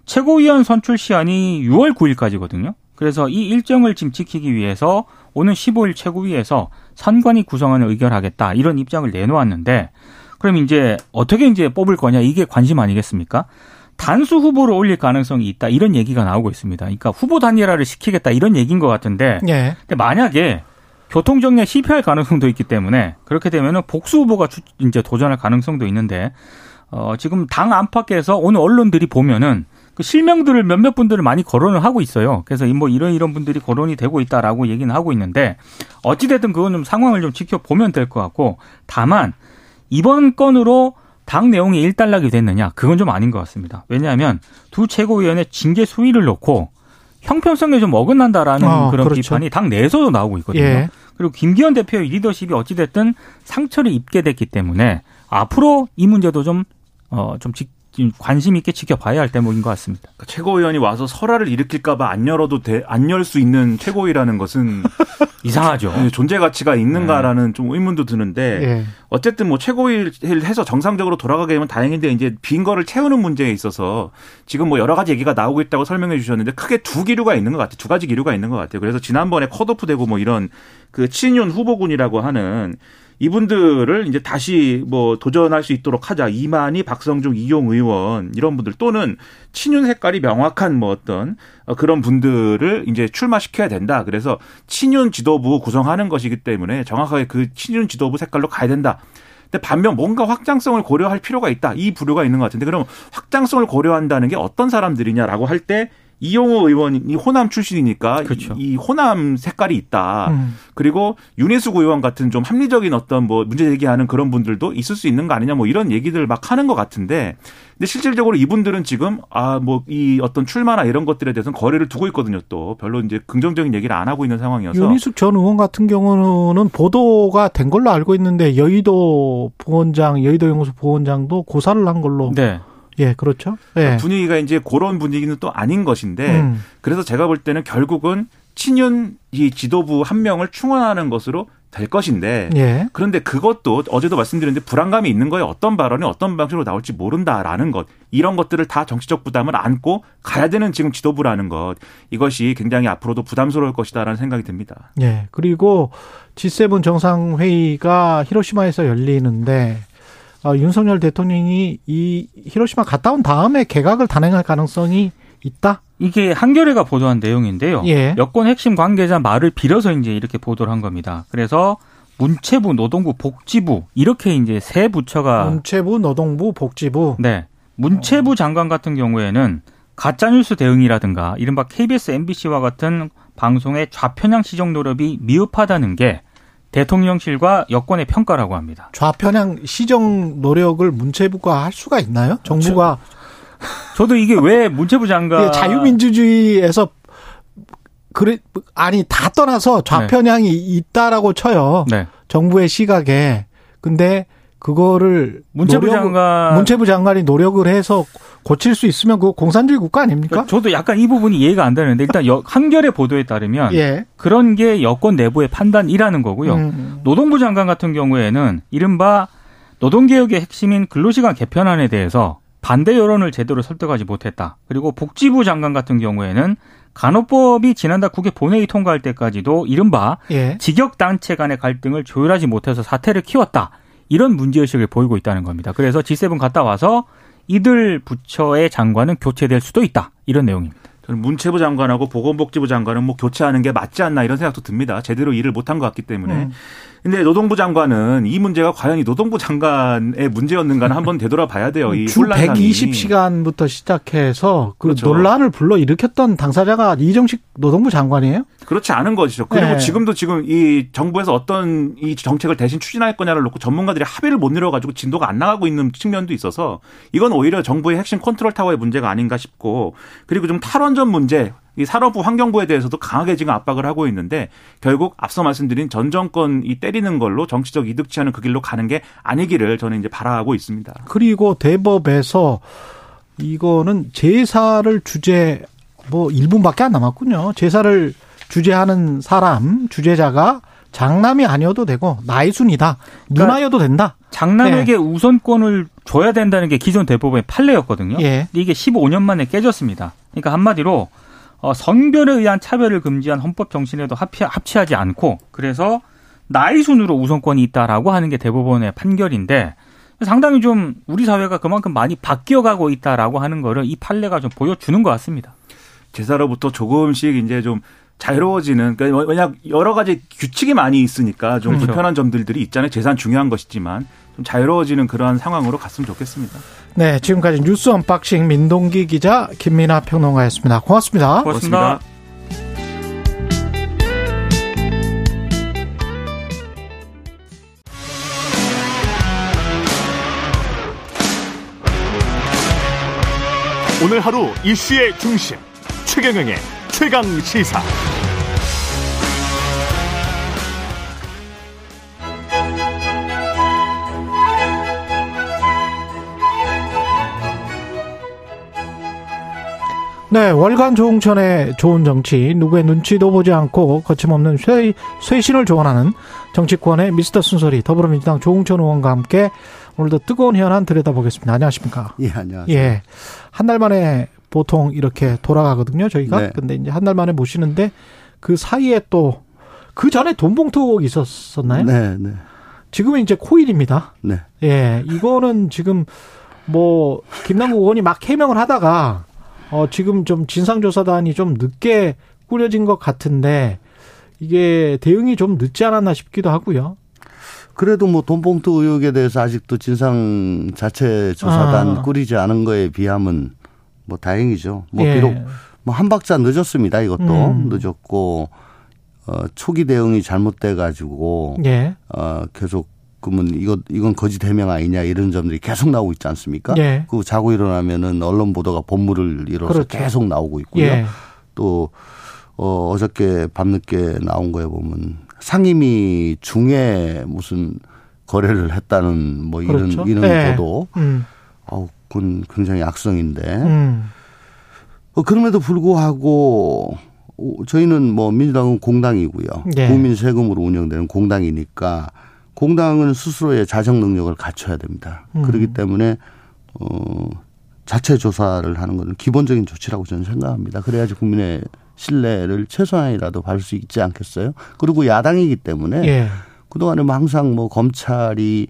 최고위원 선출 시한이 6월 9일까지거든요. 그래서 이 일정을 지금 지키기 위해서 오는 15일 최고위에서 선관위 구성안을 의결하겠다 이런 입장을 내놓았는데 그럼 이제 어떻게 이제 뽑을 거냐 이게 관심 아니겠습니까? 단수 후보를 올릴 가능성이 있다 이런 얘기가 나오고 있습니다. 그러니까 후보 단일화를 시키겠다 이런 얘기인 것 같은데 예. 근데 만약에 교통정리에 실패할 가능성도 있기 때문에 그렇게 되면은 복수 후보가 이제 도전할 가능성도 있는데 어 지금 당 안팎에서 오늘 언론들이 보면은 그 실명들을 몇몇 분들을 많이 거론을 하고 있어요. 그래서 뭐 이런 이런 분들이 거론이 되고 있다라고 얘기는 하고 있는데 어찌 됐든 그건 좀 상황을 좀 지켜보면 될 것 같고 다만 이번 건으로 당 내용이 일단락이 됐느냐 그건 좀 아닌 것 같습니다. 왜냐하면 두 최고위원의 징계 수위를 놓고 형평성에 좀 어긋난다라는 어, 그런 그렇죠. 비판이 당 내에서도 나오고 있거든요. 예. 그리고 김기현 대표의 리더십이 어찌됐든 상처를 입게 됐기 때문에 앞으로 이 문제도 좀, 어, 좀 직, 관심 있게 지켜봐야 할 대목인 것 같습니다. 그러니까 최고위원이 와서 설화를 일으킬까봐 안 열어도 돼, 안열 수 있는 최고위라는 것은 이상하죠. 네, 존재 가치가 있는가라는 네. 좀 의문도 드는데 네. 어쨌든 뭐 최고위를 해서 정상적으로 돌아가게 되면 다행인데 이제 빈 거를 채우는 문제에 있어서 지금 뭐 여러 가지 얘기가 나오고 있다고 설명해 주셨는데 크게 두 기류가 있는 것 같아요. 두 가지 기류가 있는 것 같아요. 그래서 지난번에 컷오프 되고 뭐 이런 그 친윤 후보군이라고 하는 이분들을 이제 다시 뭐 도전할 수 있도록 하자. 이만희, 박성중, 이용 의원 이런 분들 또는 친윤 색깔이 명확한 뭐 어떤 그런 분들을 이제 출마시켜야 된다. 그래서 친윤 지도부 구성하는 것이기 때문에 정확하게 그 친윤 지도부 색깔로 가야 된다. 근데 반면 뭔가 확장성을 고려할 필요가 있다. 이 부류가 있는 것 같은데 그럼 확장성을 고려한다는 게 어떤 사람들이냐라고 할 때 이용호 의원이 호남 출신이니까 그렇죠. 이, 호남 색깔이 있다. 음. 그리고 윤혜숙 의원 같은 좀 합리적인 어떤 뭐 문제 제기하는 그런 분들도 있을 수 있는 거 아니냐 뭐 이런 얘기들 막 하는 것 같은데 근데 실질적으로 이분들은 지금 아 뭐 이 어떤 출마나 이런 것들에 대해서는 거래를 두고 있거든요. 또 별로 이제 긍정적인 얘기를 안 하고 있는 상황이어서 윤희숙 전 의원 같은 경우는 보도가 된 걸로 알고 있는데 여의도 부원장, 여의도 연구소 부원장도 고사를 한 걸로 네. 예, 그렇죠. 예. 분위기가 이제 그런 분위기는 또 아닌 것인데 음. 그래서 제가 볼 때는 결국은 친윤 이 지도부 한 명을 충원하는 것으로 될 것인데 예. 그런데 그것도 어제도 말씀드렸는데 불안감이 있는 거에 어떤 발언이 어떤 방식으로 나올지 모른다라는 것 이런 것들을 다 정치적 부담을 안고 가야 되는 지금 지도부라는 것 이것이 굉장히 앞으로도 부담스러울 것이다라는 생각이 듭니다. 예. 그리고 G7 정상회의가 히로시마에서 열리는데 어, 윤석열 대통령이 이 히로시마 갔다 온 다음에 개각을 단행할 가능성이 있다? 이게 한겨레가 보도한 내용인데요. 예. 여권 핵심 관계자 말을 빌어서 이제 이렇게 보도를 한 겁니다. 그래서 문체부, 노동부, 복지부 이렇게 이제 세 부처가 문체부, 노동부, 복지부. 네. 문체부 장관 같은 경우에는 가짜뉴스 대응이라든가 이른바 KBS, MBC와 같은 방송의 좌편향 시정 노력이 미흡하다는 게 대통령실과 여권의 평가라고 합니다. 좌편향 시정 노력을 문체부가 할 수가 있나요? 정부가 저 도 이게 왜 문체부 장관 예, 자유민주주의에서 그래 아니 다 떠나서 좌편향이 네. 있다라고 쳐요. 네. 정부의 시각에. 근데 그거를 문체부 노력, 장관 문체부 장관이 노력을 해서 고칠 수 있으면 그 공산주의 국가 아닙니까? 저도 약간 이 부분이 이해가 안 되는데 일단 여, 한겨레 보도에 따르면 예. 그런 게 여권 내부의 판단이라는 거고요. 음. 노동부 장관 같은 경우에는 이른바 노동개혁의 핵심인 근로시간 개편안에 대해서 반대 여론을 제대로 설득하지 못했다. 그리고 복지부 장관 같은 경우에는 간호법이 지난달 국회 본회의 통과할 때까지도 이른바 예. 직역단체 간의 갈등을 조율하지 못해서 사태를 키웠다. 이런 문제의식을 보이고 있다는 겁니다. 그래서 G7 갔다 와서 이들 부처의 장관은 교체될 수도 있다. 이런 내용입니다. 저는 문체부 장관하고 보건복지부 장관은 뭐 교체하는 게 맞지 않나 이런 생각도 듭니다. 제대로 일을 못한 것 같기 때문에. 음. 근데 노동부 장관은 이 문제가 과연 이 노동부 장관의 문제였는가는 한번 되돌아봐야 돼요. 이주 120시간부터 시작해서 그 그렇죠. 논란을 불러 일으켰던 당사자가 이정식 노동부 장관이에요? 그렇지 않은 것이죠. 그리고 네. 지금도 지금 이 정부에서 어떤 이 정책을 대신 추진할 거냐를 놓고 전문가들이 합의를 못 내려가지고 진도가 안 나가고 있는 측면도 있어서 이건 오히려 정부의 핵심 컨트롤 타워의 문제가 아닌가 싶고 그리고 좀 탈원전 문제 이 산업부 환경부에 대해서도 강하게 지금 압박을 하고 있는데 결국 앞서 말씀드린 전 정권 이 때리는 걸로 정치적 이득 취하는 그 길로 가는 게 아니기를 저는 이제 바라하고 있습니다. 그리고 대법에서 이거는 제사를 주제 뭐 1분밖에 안 남았군요. 제사를 주제하는 사람 주제자가 장남이 아니어도 되고 나이 순이다. 그러니까 누나여도 된다. 장남에게 네. 우선권을 줘야 된다는 게 기존 대법원의 판례였거든요. 예. 이게 15년 만에 깨졌습니다. 그러니까 한마디로 어, 성별에 의한 차별을 금지한 헌법 정신에도 합치, 합치하지 않고 그래서 나이 순으로 우선권이 있다라고 하는 게 대법원의 판결인데 상당히 좀 우리 사회가 그만큼 많이 바뀌어가고 있다라고 하는 거를 이 판례가 좀 보여주는 것 같습니다. 제사로부터 조금씩 이제 좀 자유로워지는 그러니까 왜냐 여러 가지 규칙이 많이 있으니까 좀 그렇죠. 불편한 점들이 있잖아요. 재산 중요한 것이지만 좀 자유로워지는 그러한 상황으로 갔으면 좋겠습니다. 네, 지금까지 뉴스 언박싱 민동기 기자 김민아 평론가였습니다. 고맙습니다. 고맙습니다. 고맙습니다. 오늘 하루 이슈의 중심 최경영의 최강 시사. 네, 월간 조홍천의 좋은 정치, 누구의 눈치도 보지 않고 거침없는 쇄, 쇄신을 조언하는 정치권의 미스터 순서리 더불어민주당 조홍천 의원과 함께 오늘도 뜨거운 현안 들여다보겠습니다. 안녕하십니까? 예, 안녕하세요. 예. 한 달 만에 보통 이렇게 돌아가거든요, 저희가. 네. 근데 이제 한 달 만에 모시는데 그 사이에 또 그 전에 돈봉투 있었었나요? 네, 네. 지금은 이제 코일입니다. 네. 예. 이거는 지금 뭐 김남국 의원이 막 해명을 하다가 어, 지금 좀 진상조사단이 좀 늦게 꾸려진 것 같은데 이게 대응이 좀 늦지 않았나 싶기도 하고요. 그래도 뭐 돈봉투 의혹에 대해서 아직도 진상 자체 조사단 아. 꾸리지 않은 거에 비하면 뭐 다행이죠. 뭐 예. 비록 뭐 한 박자 늦었습니다. 이것도 음. 늦었고 어 초기 대응이 잘못돼 가지고 예. 어 계속 그러면 이거 이건 거짓 해명 아니냐 이런 점들이 계속 나오고 있지 않습니까? 예. 그 자고 일어나면은 언론 보도가 본물을 이뤄서 그렇죠. 계속 나오고 있고요. 예. 또 어, 어저께 밤늦게 나온 거에 보면 상임위 중에 무슨 거래를 했다는 뭐 이런 그렇죠. 이런 네. 보도. 음. 아우 그건 굉장히 악성인데. 음. 어, 그럼에도 불구하고 저희는 뭐 민주당은 공당이고요. 네. 국민 세금으로 운영되는 공당이니까 공당은 스스로의 자정 능력을 갖춰야 됩니다. 음. 그렇기 때문에 어 자체 조사를 하는 것은 기본적인 조치라고 저는 생각합니다. 그래야지 국민의 신뢰를 최소한이라도 받을 수 있지 않겠어요? 그리고 야당이기 때문에 예. 그동안에 뭐 항상 뭐 검찰이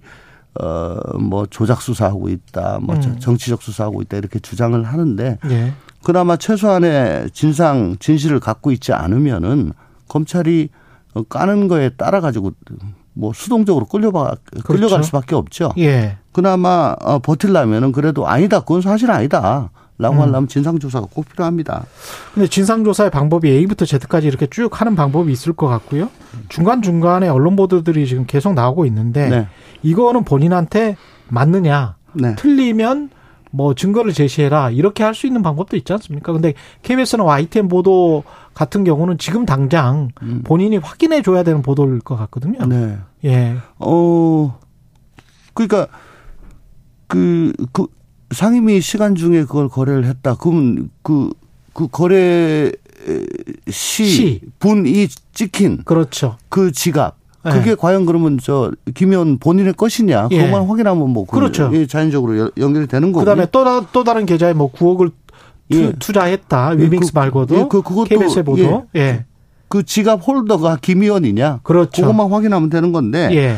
어뭐 조작 수사하고 있다, 뭐 음. 정치적 수사하고 있다 이렇게 주장을 하는데 예. 그나마 최소한의 진상 진실을 갖고 있지 않으면은 검찰이 까는 거에 따라 가지고 뭐 수동적으로 끌려가 끌려갈 그렇죠. 수밖에 없죠. 예. 그나마 어, 버틸라면은 그래도 아니다. 그건 사실 아니다. 라고 음. 하려면 진상조사가 꼭 필요합니다. 근데 진상조사의 방법이 A부터 Z까지 이렇게 쭉 하는 방법이 있을 것 같고요. 중간중간에 언론 보도들이 지금 계속 나오고 있는데 네. 이거는 본인한테 맞느냐. 네. 틀리면 뭐 증거를 제시해라. 이렇게 할 수 있는 방법도 있지 않습니까? 근데 KBS는 YTN 보도 같은 경우는 지금 당장 음. 본인이 확인해 줘야 되는 보도일 것 같거든요. 네. 예. 어, 그러니까 그, 그, 상임위 시간 중에 그걸 거래를 했다. 그러면 그, 그 거래 시, 시. 분이 찍힌. 그렇죠. 그 지갑. 그게 네. 과연 그러면 저 김현 본인의 것이냐 예. 그것만 예. 확인하면 뭐 그렇죠. 예, 자연적으로 연결이 되는 거고. 그다음에 또, 또 다른 계좌에 뭐 9억을 예. 투, 자했다 예, 위믹스 그, 말고도 예, 그, 그것도, KBS 보도. 예. 예. 그 지갑 holder가 김의원이냐. 그렇죠. 그것만 확인하면 되는 건데. 예.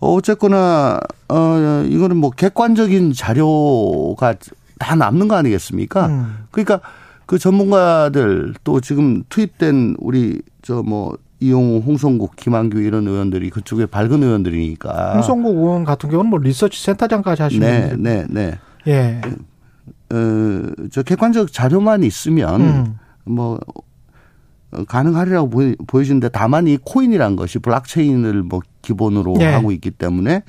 어쨌거나 어 이거는 뭐 객관적인 자료가 다 남는 거 아니겠습니까? 음. 그러니까 그 전문가들 또 지금 투입된 우리 저 뭐 이용우, 홍성국, 김한규 이런 의원들이 그쪽에 밝은 의원들이니까. 홍성국 의원 같은 경우는 뭐 리서치 센터장까지 하시는 네, 네, 네. 예. 어, 저 객관적 자료만 있으면 음. 뭐 가능하리라고 보여지는데 다만 이 코인이란 것이 블록체인을 뭐 기본으로 네. 하고 있기 때문에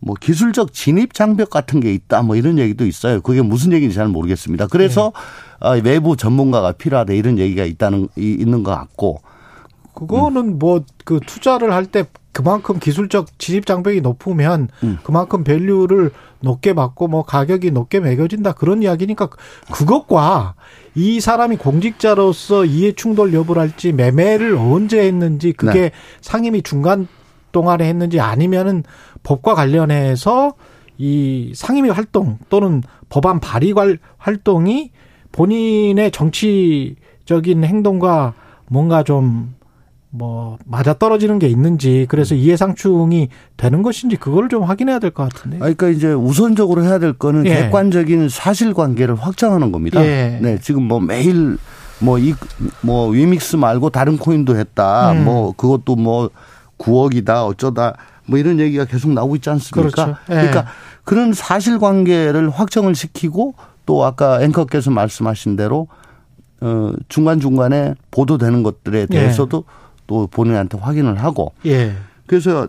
뭐 기술적 진입 장벽 같은 게 있다 뭐 이런 얘기도 있어요. 그게 무슨 얘기인지 잘 모르겠습니다. 그래서 네. 외부 전문가가 필요하다 이런 얘기가 있다는 있는 것 같고 그거는 음. 뭐그 투자를 할 때 그만큼 기술적 진입 장벽이 높으면 음. 그만큼 밸류를 높게 받고 뭐 가격이 높게 매겨진다 그런 이야기니까 그것과 이 사람이 공직자로서 이해 충돌 여부를 할지 매매를 언제 했는지 그게 네. 상임위 중간 동안에 했는지 아니면은 법과 관련해서 이 상임위 활동 또는 법안 발의 활동이 본인의 정치적인 행동과 뭔가 좀 뭐 맞아 떨어지는 게 있는지 그래서 이해상충이 되는 것인지 그걸 좀 확인해야 될 것 같은데. 그러니까 이제 우선적으로 해야 될 거는 예. 객관적인 사실관계를 확정하는 겁니다. 예. 네, 지금 뭐 매일 뭐 이뭐 뭐 위믹스 말고 다른 코인도 했다. 음. 뭐 그것도 뭐 9억이다 어쩌다 뭐 이런 얘기가 계속 나오고 있지 않습니까? 그렇죠. 예. 그러니까 그런 사실관계를 확정을 시키고 또 아까 앵커께서 말씀하신 대로 어 중간 중간에 보도되는 것들에 예. 대해서도 예. 또 본인한테 확인을 하고 예. 그래서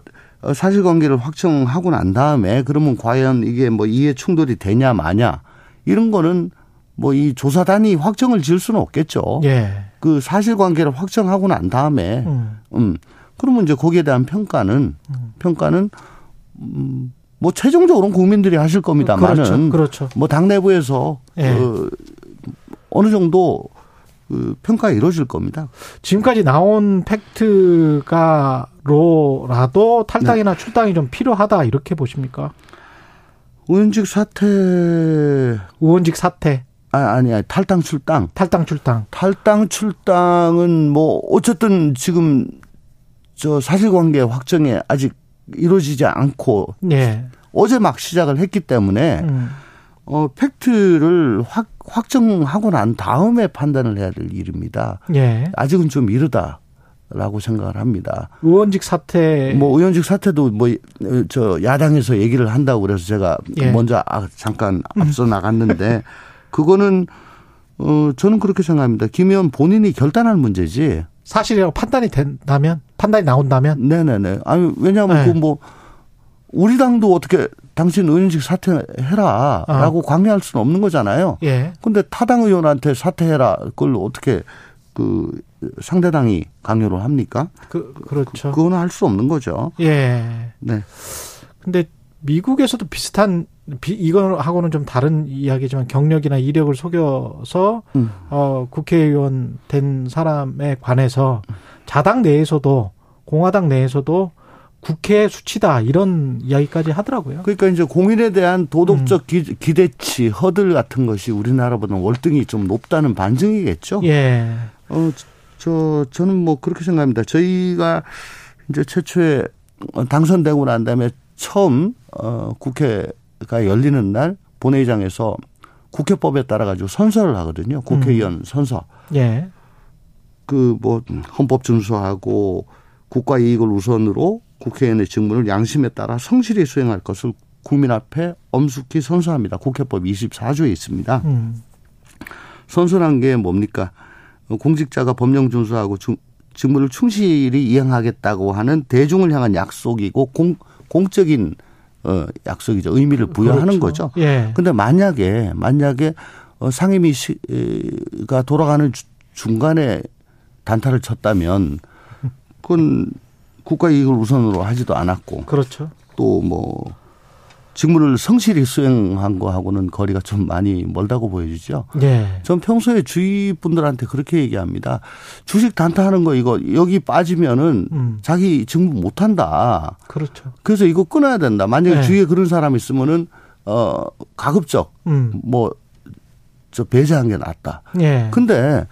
사실관계를 확정하고 난 다음에 그러면 과연 이게 뭐 이해 충돌이 되냐 마냐 이런 거는 뭐 이 조사단이 확정을 지을 수는 없겠죠. 예. 그 사실관계를 확정하고 난 다음에 음. 음. 그러면 이제 거기에 대한 평가는 음. 평가는 음, 뭐 최종적으로는 국민들이 하실 겁니다만은 그렇죠. 그렇죠. 뭐 당 내부에서 예. 그 어느 정도 그 평가가 이루어질 겁니다. 지금까지 나온 팩트가로라도 탈당이나 네. 출당이 좀 필요하다 이렇게 보십니까? 의원직 사퇴. 의원직 사퇴. 아, 아니, 아니, 탈당 출당. 탈당 출당. 탈당 출당은 뭐, 어쨌든 지금 저 사실관계 확정이 아직 이루어지지 않고. 네. 어제 막 시작을 했기 때문에 음. 어, 팩트를 확, 확정하고 난 다음에 판단을 해야 될 일입니다. 예. 아직은 좀 이르다. 라고 생각을 합니다. 의원직 사퇴. 뭐 의원직 사퇴도 뭐 저 야당에서 얘기를 한다고 그래서 제가 예. 먼저 아, 잠깐 앞서 나갔는데 그거는 어, 저는 그렇게 생각합니다. 김 의원 본인이 결단할 문제지. 사실이라고 판단이 된다면, 판단이 나온다면? 네네네. 아니, 왜냐하면 네. 그뭐 우리 당도 어떻게 당신 의원직 사퇴해라 라고 어. 강요할 수는 없는 거잖아요. 예. 근데 타당 의원한테 사퇴해라 그걸 어떻게 그 상대당이 강요를 합니까? 그, 그렇죠. 그, 그거는 할수 없는 거죠. 예. 네. 근데 미국에서도 비슷한 이거하고는 좀 다른 이야기지만 경력이나 이력을 속여서 음. 어 국회의원 된 사람에 관해서 자당 내에서도 공화당 내에서도 국회 수치다 이런 이야기까지 하더라고요. 그러니까 이제 공인에 대한 도덕적 음. 기, 대치 허들 같은 것이 우리나라보다 월등히 좀 높다는 반증이겠죠. 예. 어, 저 저는 뭐 그렇게 생각합니다. 저희가 이제 최초에 당선되고 난 다음에 처음 어 국회가 열리는 날 본회의장에서 국회법에 따라 가지고 선서를 하거든요. 국회의원 음. 선서. 예. 그 뭐 헌법 준수하고 국가 이익을 우선으로 국회의원의 직무를 양심에 따라 성실히 수행할 것을 국민 앞에 엄숙히 선서합니다. 국회법 24조에 있습니다. 음. 선서란 게 뭡니까? 공직자가 법령 준수하고 중, 직무를 충실히 이행하겠다고 하는 대중을 향한 약속이고 공, 공적인 어, 약속이죠. 의미를 부여하는 그렇죠. 거죠. 예. 근데 만약에, 만약에 어, 상임위가 돌아가는 중간에 단타를 쳤다면 그건 국가 이익을 우선으로 하지도 않았고. 그렇죠. 또 뭐 직무를 성실히 수행한 거하고는 거리가 좀 많이 멀다고 보여지죠. 네. 전 평소에 주위 분들한테 그렇게 얘기합니다. 주식 단타하는 거 이거 여기 빠지면은 음. 자기 직무 못 한다. 그렇죠. 그래서 이거 끊어야 된다. 만약에 네. 주위에 그런 사람이 있으면은 어 가급적 음. 뭐저 배제한 게 낫다. 네. 근데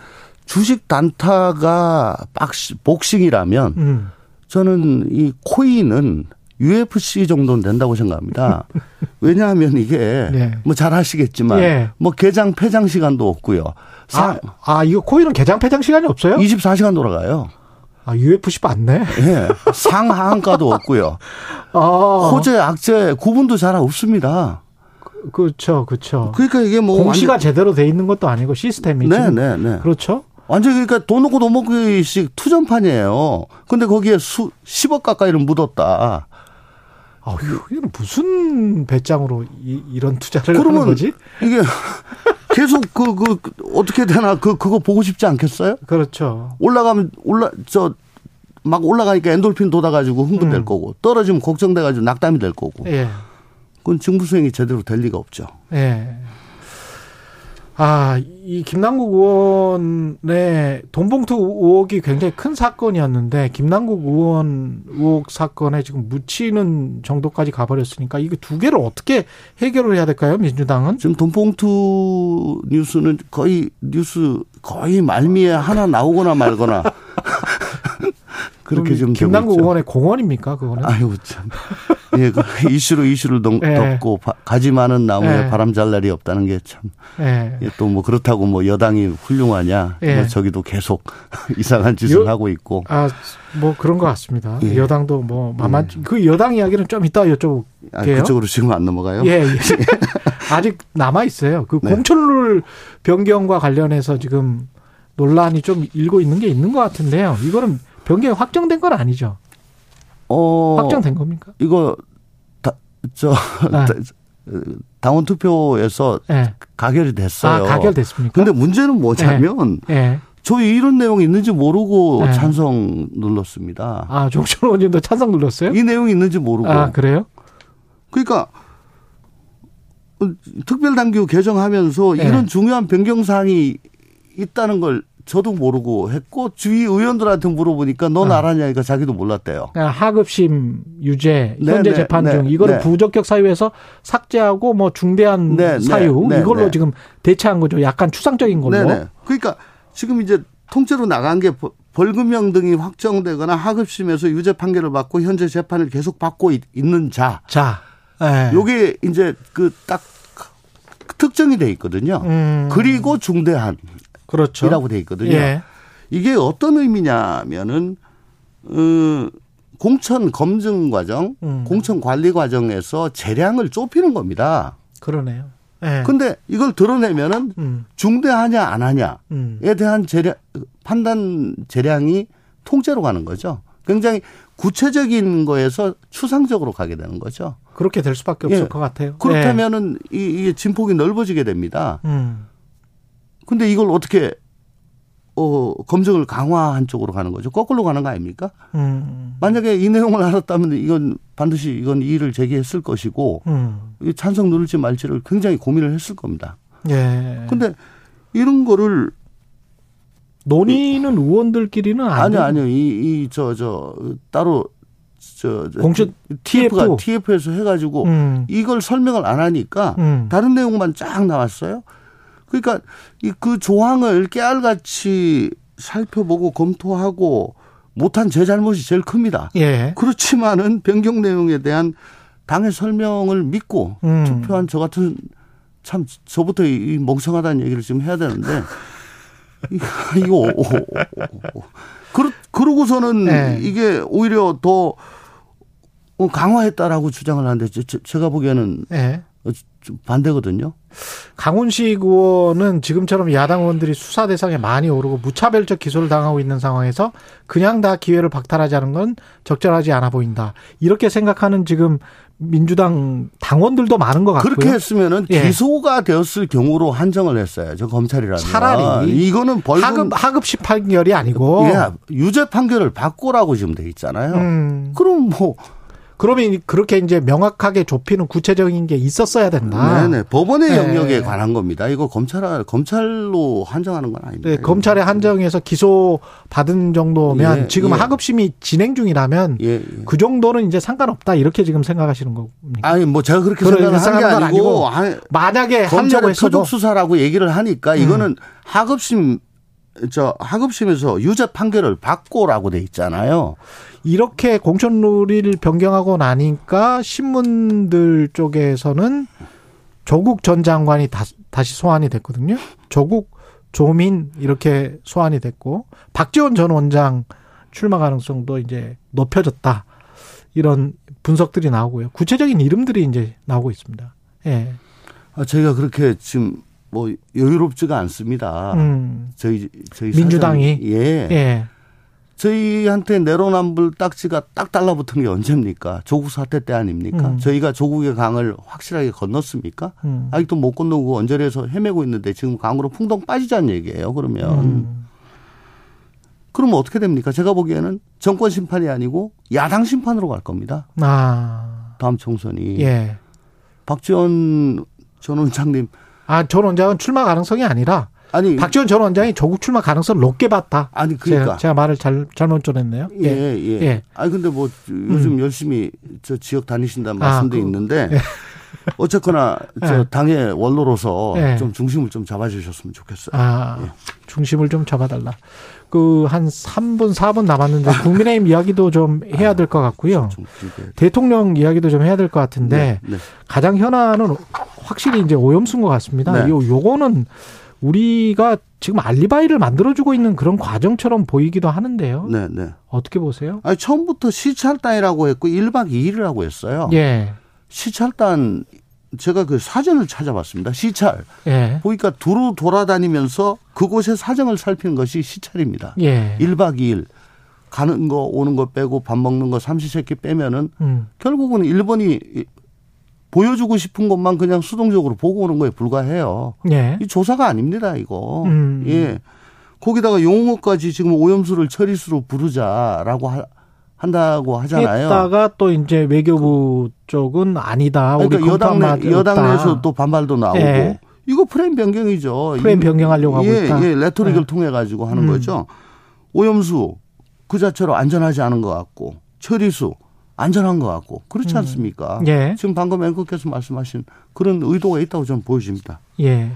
주식 단타가 박시, 복싱이라면 음. 저는 이 코인은 UFC 정도는 된다고 생각합니다. 왜냐하면 이게 네. 뭐잘 아시겠지만 네. 뭐 개장 폐장 시간도 없고요. 아, 아 이거 코인은 개장 폐장 시간이 없어요? 24시간 돌아가요. 아 UFC 맞네. 네. 상하한가도 없고요. 아. 호재 악재 구분도 잘 없습니다. 그렇죠, 그렇죠. 그러니까 이게 뭐 공시가 완전... 제대로 돼 있는 것도 아니고 시스템이 네, 네, 네. 그렇죠. 완전 그러니까 돈 넣고 돈 먹기식 투전판이에요. 근데 거기에 수 10억 가까이를 묻었다. 아, 이게 무슨 배짱으로 이, 런 투자를 하는 거지? 이게 계속 그, 그, 어떻게 되나, 그, 그거 보고 싶지 않겠어요? 그렇죠. 올라가면, 올라, 저, 막 올라가니까 엔돌핀 돋아가지고 흥분될 음. 거고, 떨어지면 걱정돼가지고 낙담이 될 거고. 예. 그건 직무 수행이 제대로 될 리가 없죠. 예. 아, 이 김남국 의원의 돈봉투 의혹이 굉장히 큰 사건이었는데 김남국 의원 의혹 사건에 지금 묻히는 정도까지 가버렸으니까 이거 두 개를 어떻게 해결을 해야 될까요? 민주당은 지금 돈봉투 뉴스는 거의 뉴스 거의 말미에 하나 나오거나 말거나 그렇게 좀 김남국 의원의 공원입니까 그거는? 아유 참. 예, 그 이슈로 이슈를 덮, 예. 고 가지 많은 나무에 예. 바람 잘 날이 없다는 게 참. 예. 예 또뭐 그렇다고 뭐 여당이 훌륭하냐? 뭐 예. 저기도 계속 이상한 짓을 여, 하고 있고. 아, 뭐 그런 것 같습니다. 예. 여당도 뭐 만만 그 여당 이야기는 좀 이따 여쭤볼게요. 아, 그쪽으로 지금 안 넘어가요? 예. 아직 남아 있어요. 그 네. 공천룰 변경과 관련해서 지금 논란이 좀 일고 있는 게 있는 것 같은데요. 이거는 변경이 확정된 건 아니죠. 어, 확정된 겁니까? 이거 다, 저 네. 당원 투표에서 네. 가결이 됐어요. 아, 가결됐습니까? 근데 문제는 뭐냐면 네. 네. 저희 이런 내용이 있는지 모르고 네. 찬성 눌렀습니다. 아, 종천 의원님도 찬성 눌렀어요? 이 내용이 있는지 모르고. 아, 그래요? 그러니까 특별당규 개정하면서 네. 이런 중요한 변경 사항이 있다는 걸 저도 모르고 했고 주위 의원들한테 물어보니까 넌 어. 알았냐니까 자기도 몰랐대요. 그러니까 하급심 유죄 네, 현재 네, 재판 네, 중 이거를 네. 부적격 사유에서 삭제하고 뭐 중대한 네, 네 사유 이걸로 지금 대체한 거죠. 약간 추상적인 걸로. 네, 그러니까 지금 이제 통째로 나간 게 벌금형 등이 확정되거나 하급심에서 유죄 판결을 받고 현재 재판을 계속 받고 있 는 자. 자. 요게 이제 그딱 특정이 돼 있거든요. 음. 그리고 중대한 그렇죠. 이라고 돼 있거든요. 예. 이게 어떤 의미냐면은 어, 공천 검증 과정, 음. 공천 관리 과정에서 재량을 좁히는 겁니다. 그러네요. 네. 근데 이걸 드러내면은 음. 중대하냐 안 하냐에 음. 대한 재량 판단 재량이 통째로 가는 거죠. 굉장히 구체적인 거에서 추상적으로 가게 되는 거죠. 그렇게 될 수밖에 없을 예. 것 같아요. 그렇다면은 네. 이, 이 진폭이 넓어지게 됩니다. 음. 근데 이걸 어떻게 어, 검증을 강화한 쪽으로 가는 거죠. 거꾸로 가는 거 아닙니까? 음. 만약에 이 내용을 알았다면 이건 반드시 이건 이의를 제기했을 것이고 음. 찬성 누를지 말지를 굉장히 고민을 했을 겁니다. 예. 근데 이런 거를 논의는 의원들끼리는 아니 아니요. 이 이 저 저 따로 저, 저 공식 TF가 TF. TF에서 해가지고 음. 이걸 설명을 안 하니까 음. 다른 내용만 쫙 나왔어요. 그러니까 이그 조항을 깨알같이 살펴보고 검토하고 못한 제 잘못이 제일 큽니다. 예. 그렇지만은 변경 내용에 대한 당의 설명을 믿고 음. 투표한 저 같은 참 저부터 이 멍청하다는 얘기를 지금 해야 되는데 이거 그러 그러고서는 네. 이게 오히려 더 강화했다라고 주장을 하는데 제가 보기에는 네. 좀 반대거든요. 강훈식 의원은 지금처럼 야당 의원들이 수사 대상에 많이 오르고 무차별적 기소를 당하고 있는 상황에서 그냥 다 기회를 박탈하자는 건 적절하지 않아 보인다. 이렇게 생각하는 지금 민주당 당원들도 많은 것 같고요. 그렇게 했으면은 예. 기소가 되었을 경우로 한정을 했어요. 저 검찰이라면. 차라리 이거는 벌금 하급 하급식 판결이 아니고 예, 유죄 판결을 바꾸라고 지금 돼 있잖아요. 음. 그럼 뭐 그러면 그렇게 이제 명확하게 좁히는 구체적인 게 있었어야 된다. 네네. 법원의 네. 영역에 관한 겁니다. 이거 검찰, 검찰로 한정하는 건 아닙니다. 네, 검찰의 한정에서 기소 받은 정도면 예, 지금 예. 하급심이 진행 중이라면 예, 예, 그 정도는 이제 상관없다. 이렇게 지금 생각하시는 겁니까? 아니, 뭐 제가 그렇게 생각하는 게 아니고, 아니고 만약에 검찰의 표적 수사라고 얘기를 하니까 이거는 음. 하급심 저 하급심에서 유죄 판결을 받고라고 돼 있잖아요. 이렇게 공천 룰을 변경하고 나니까 신문들 쪽에서는 조국 전 장관이 다, 다시 소환이 됐거든요. 조국, 조민 이렇게 소환이 됐고 박지원 전 원장 출마 가능성도 이제 높여졌다. 이런 분석들이 나오고요. 구체적인 이름들이 이제 나오고 있습니다. 예. 아, 저희가 그렇게 지금 뭐 여유롭지가 않습니다. 음. 저희 저희 민주당이 사장, 예. 예. 저희한테 내로남불 딱지가 딱 달라붙은 게 언제입니까? 조국 사태 때 아닙니까? 음. 저희가 조국의 강을 확실하게 건넜습니까? 음. 아직도 못 건너고 언저리에서 헤매고 있는데 지금 강으로 풍덩 빠지자는 얘기예요. 그러면 음. 그러면 어떻게 됩니까? 제가 보기에는 정권 심판이 아니고 야당 심판으로 갈 겁니다. 아. 다음 총선이. 예. 박지원 전 원장님. 아, 전 원장은 출마 가능성이 아니라 아니 박지원 전 원장이 조국 출마 가능성을 높게 봤다. 아니 그러니까 제가, 제가 말을 잘 잘못 전했네요. 예, 예. 예. 예. 아니 근데 뭐 요즘 음. 열심히 저 지역 다니신다는 아, 말씀도 그, 있는데 예. 어쨌거나 저 예. 당의 원로로서 예. 좀 중심을 좀 잡아주셨으면 좋겠어요. 아, 예. 중심을 좀 잡아달라. 그 한 3분 4분 남았는데 국민의힘 이야기도 좀 해야 될 것 같고요. 대통령 이야기도 좀 해야 될 것 같은데 네, 네. 가장 현안은 확실히 이제 오염수인 것 같습니다. 네. 요 요거는 우리가 지금 알리바이를 만들어주고 있는 그런 과정처럼 보이기도 하는데요. 네, 네. 어떻게 보세요? 아니, 처음부터 시찰단이라고 했고 1박 2일이라고 했어요. 예. 시찰단 제가 그 사전을 찾아봤습니다. 시찰. 예. 보니까 두루 돌아다니면서 그곳의 사정을 살피는 것이 시찰입니다. 예. 1박 2일. 가는 거 오는 거 빼고 밥 먹는 거 삼시세끼 빼면은 음. 결국은 일본이 보여주고 싶은 것만 그냥 수동적으로 보고 오는 거에 불과해요. 예. 이 조사가 아닙니다, 이거. 음. 예. 거기다가 용어까지 지금 오염수를 처리수로 부르자라고 하, 한다고 하잖아요. 했다가 또 이제 외교부 쪽은 아니다. 그러니까 여당 내, 여당 내에서 또 반발도 나오고. 예. 이거 프레임 변경이죠. 프레임 변경하려고 하고 예, 있다. 예, 레토릭을 예. 통해 가지고 하는 음. 거죠. 오염수 그 자체로 안전하지 않은 것 같고 처리수 안전한 것 같고 그렇지 음. 않습니까? 음. 예. 지금 방금 앵커께서 말씀하신 그런 의도가 있다고 저는 보여집니다. 예.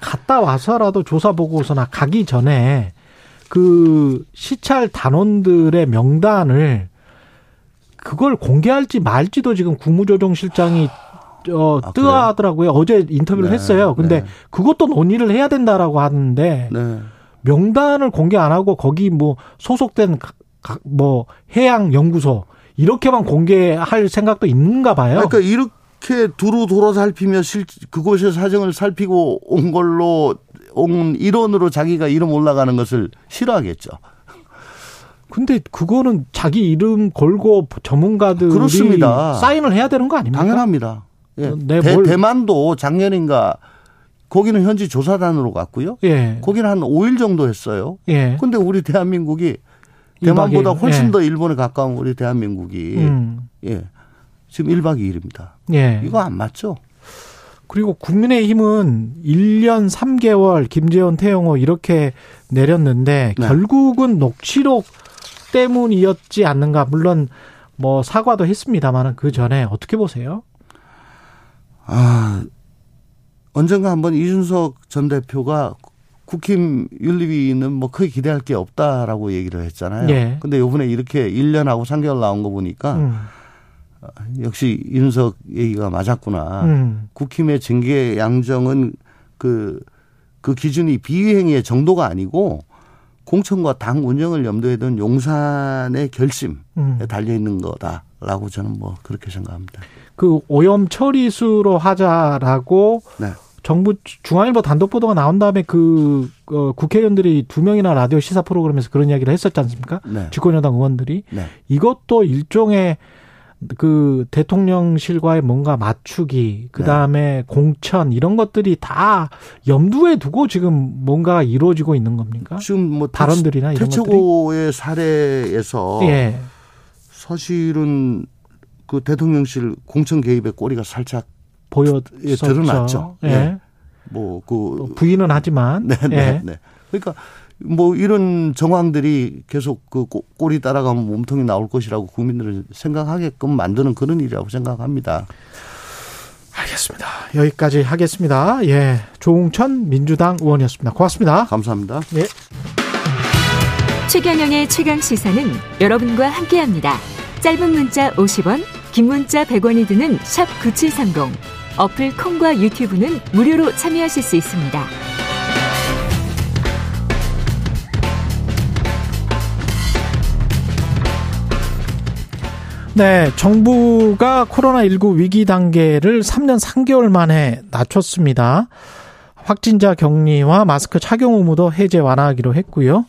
갔다 와서라도 조사 보고서나 가기 전에 그 시찰 단원들의 명단을 그걸 공개할지 말지도 지금 국무조정실장이 어, 아, 뜨하더라고요. 어제 인터뷰를 네, 했어요. 근데 네. 그것도 논의를 해야 된다라고 하는데 네. 명단을 공개 안 하고 거기 뭐 소속된 뭐 해양 연구소 이렇게만 공개할 생각도 있는가 봐요. 그러니까 이렇게 두루 돌아 살피며 실, 그곳의 사정을 살피고 온 걸로 온 일원으로 자기가 이름 올라가는 것을 싫어하겠죠. 근데 그거는 자기 이름 걸고 전문가들이 그렇습니다. 사인을 해야 되는 거 아닙니까? 당연합니다. 예. 네, 대, 대만도 작년인가 거기는 현지 조사단으로 갔고요. 예. 거기는 한 5일 정도 했어요. 예. 근데 우리 대한민국이 대만보다 훨씬 예. 더 일본에 가까운 우리 대한민국이 음. 예. 지금 1박 2일입니다. 예. 이거 안 맞죠? 그리고 국민의힘은 1년 3개월 김재원 태영호 이렇게 내렸는데 네. 결국은 녹취록 때문이었지 않는가. 물론 뭐 사과도 했습니다만은 그 전에 어떻게 보세요? 아, 언젠가 한번 이준석 전 대표가 국힘 윤리위는 뭐 크게 기대할 게 없다라고 얘기를 했잖아요. 예. 근데 요번에 이렇게 1년하고 3개월 나온 거 보니까 음. 역시 이준석 얘기가 맞았구나. 음. 국힘의 징계 양정은 그, 그 기준이 비위행위의 정도가 아니고 공천과 당 운영을 염두에 둔 용산의 결심에 음. 달려 있는 거다라고 저는 뭐 그렇게 생각합니다. 그 오염 처리수로 하자라고 네. 정부 중앙일보 단독 보도가 나온 다음에 그 어, 국회의원들이 두 명이나 라디오 시사 프로그램에서 그런 이야기를 했었지 않습니까? 네. 집권여당 의원들이 네. 이것도 일종의 그 대통령실과의 뭔가 맞추기, 그 다음에 네. 공천 이런 것들이 다 염두에 두고 지금 뭔가 이루어지고 있는 겁니까? 지금 뭐 발언들이나 이런 최고의 사례에서 예. 사실은 그 대통령실 공천 개입의 꼬리가 살짝 보여 예, 드러났죠. 예. 예. 뭐그 부인은 하지만 네, 네, 예. 네. 그러니까 뭐 이런 정황들이 계속 그 꼬리 따라가면 몸통이 나올 것이라고 국민들을 생각하게끔 만드는 그런 일이라고 생각합니다. 알겠습니다. 여기까지 하겠습니다. 예. 조웅천 민주당 의원이었습니다. 고맙습니다. 감사합니다. 예. 최경영의 최강 시사는 여러분과 함께 합니다. 짧은 문자 50원, 긴 문자 100원이 드는 샵 9730. 어플 콩과 유튜브는 무료로 참여하실 수 있습니다. 네, 정부가 코로나19 위기 단계를 3년 3개월 만에 낮췄습니다. 확진자 격리와 마스크 착용 의무도 해제 완화하기로 했고요.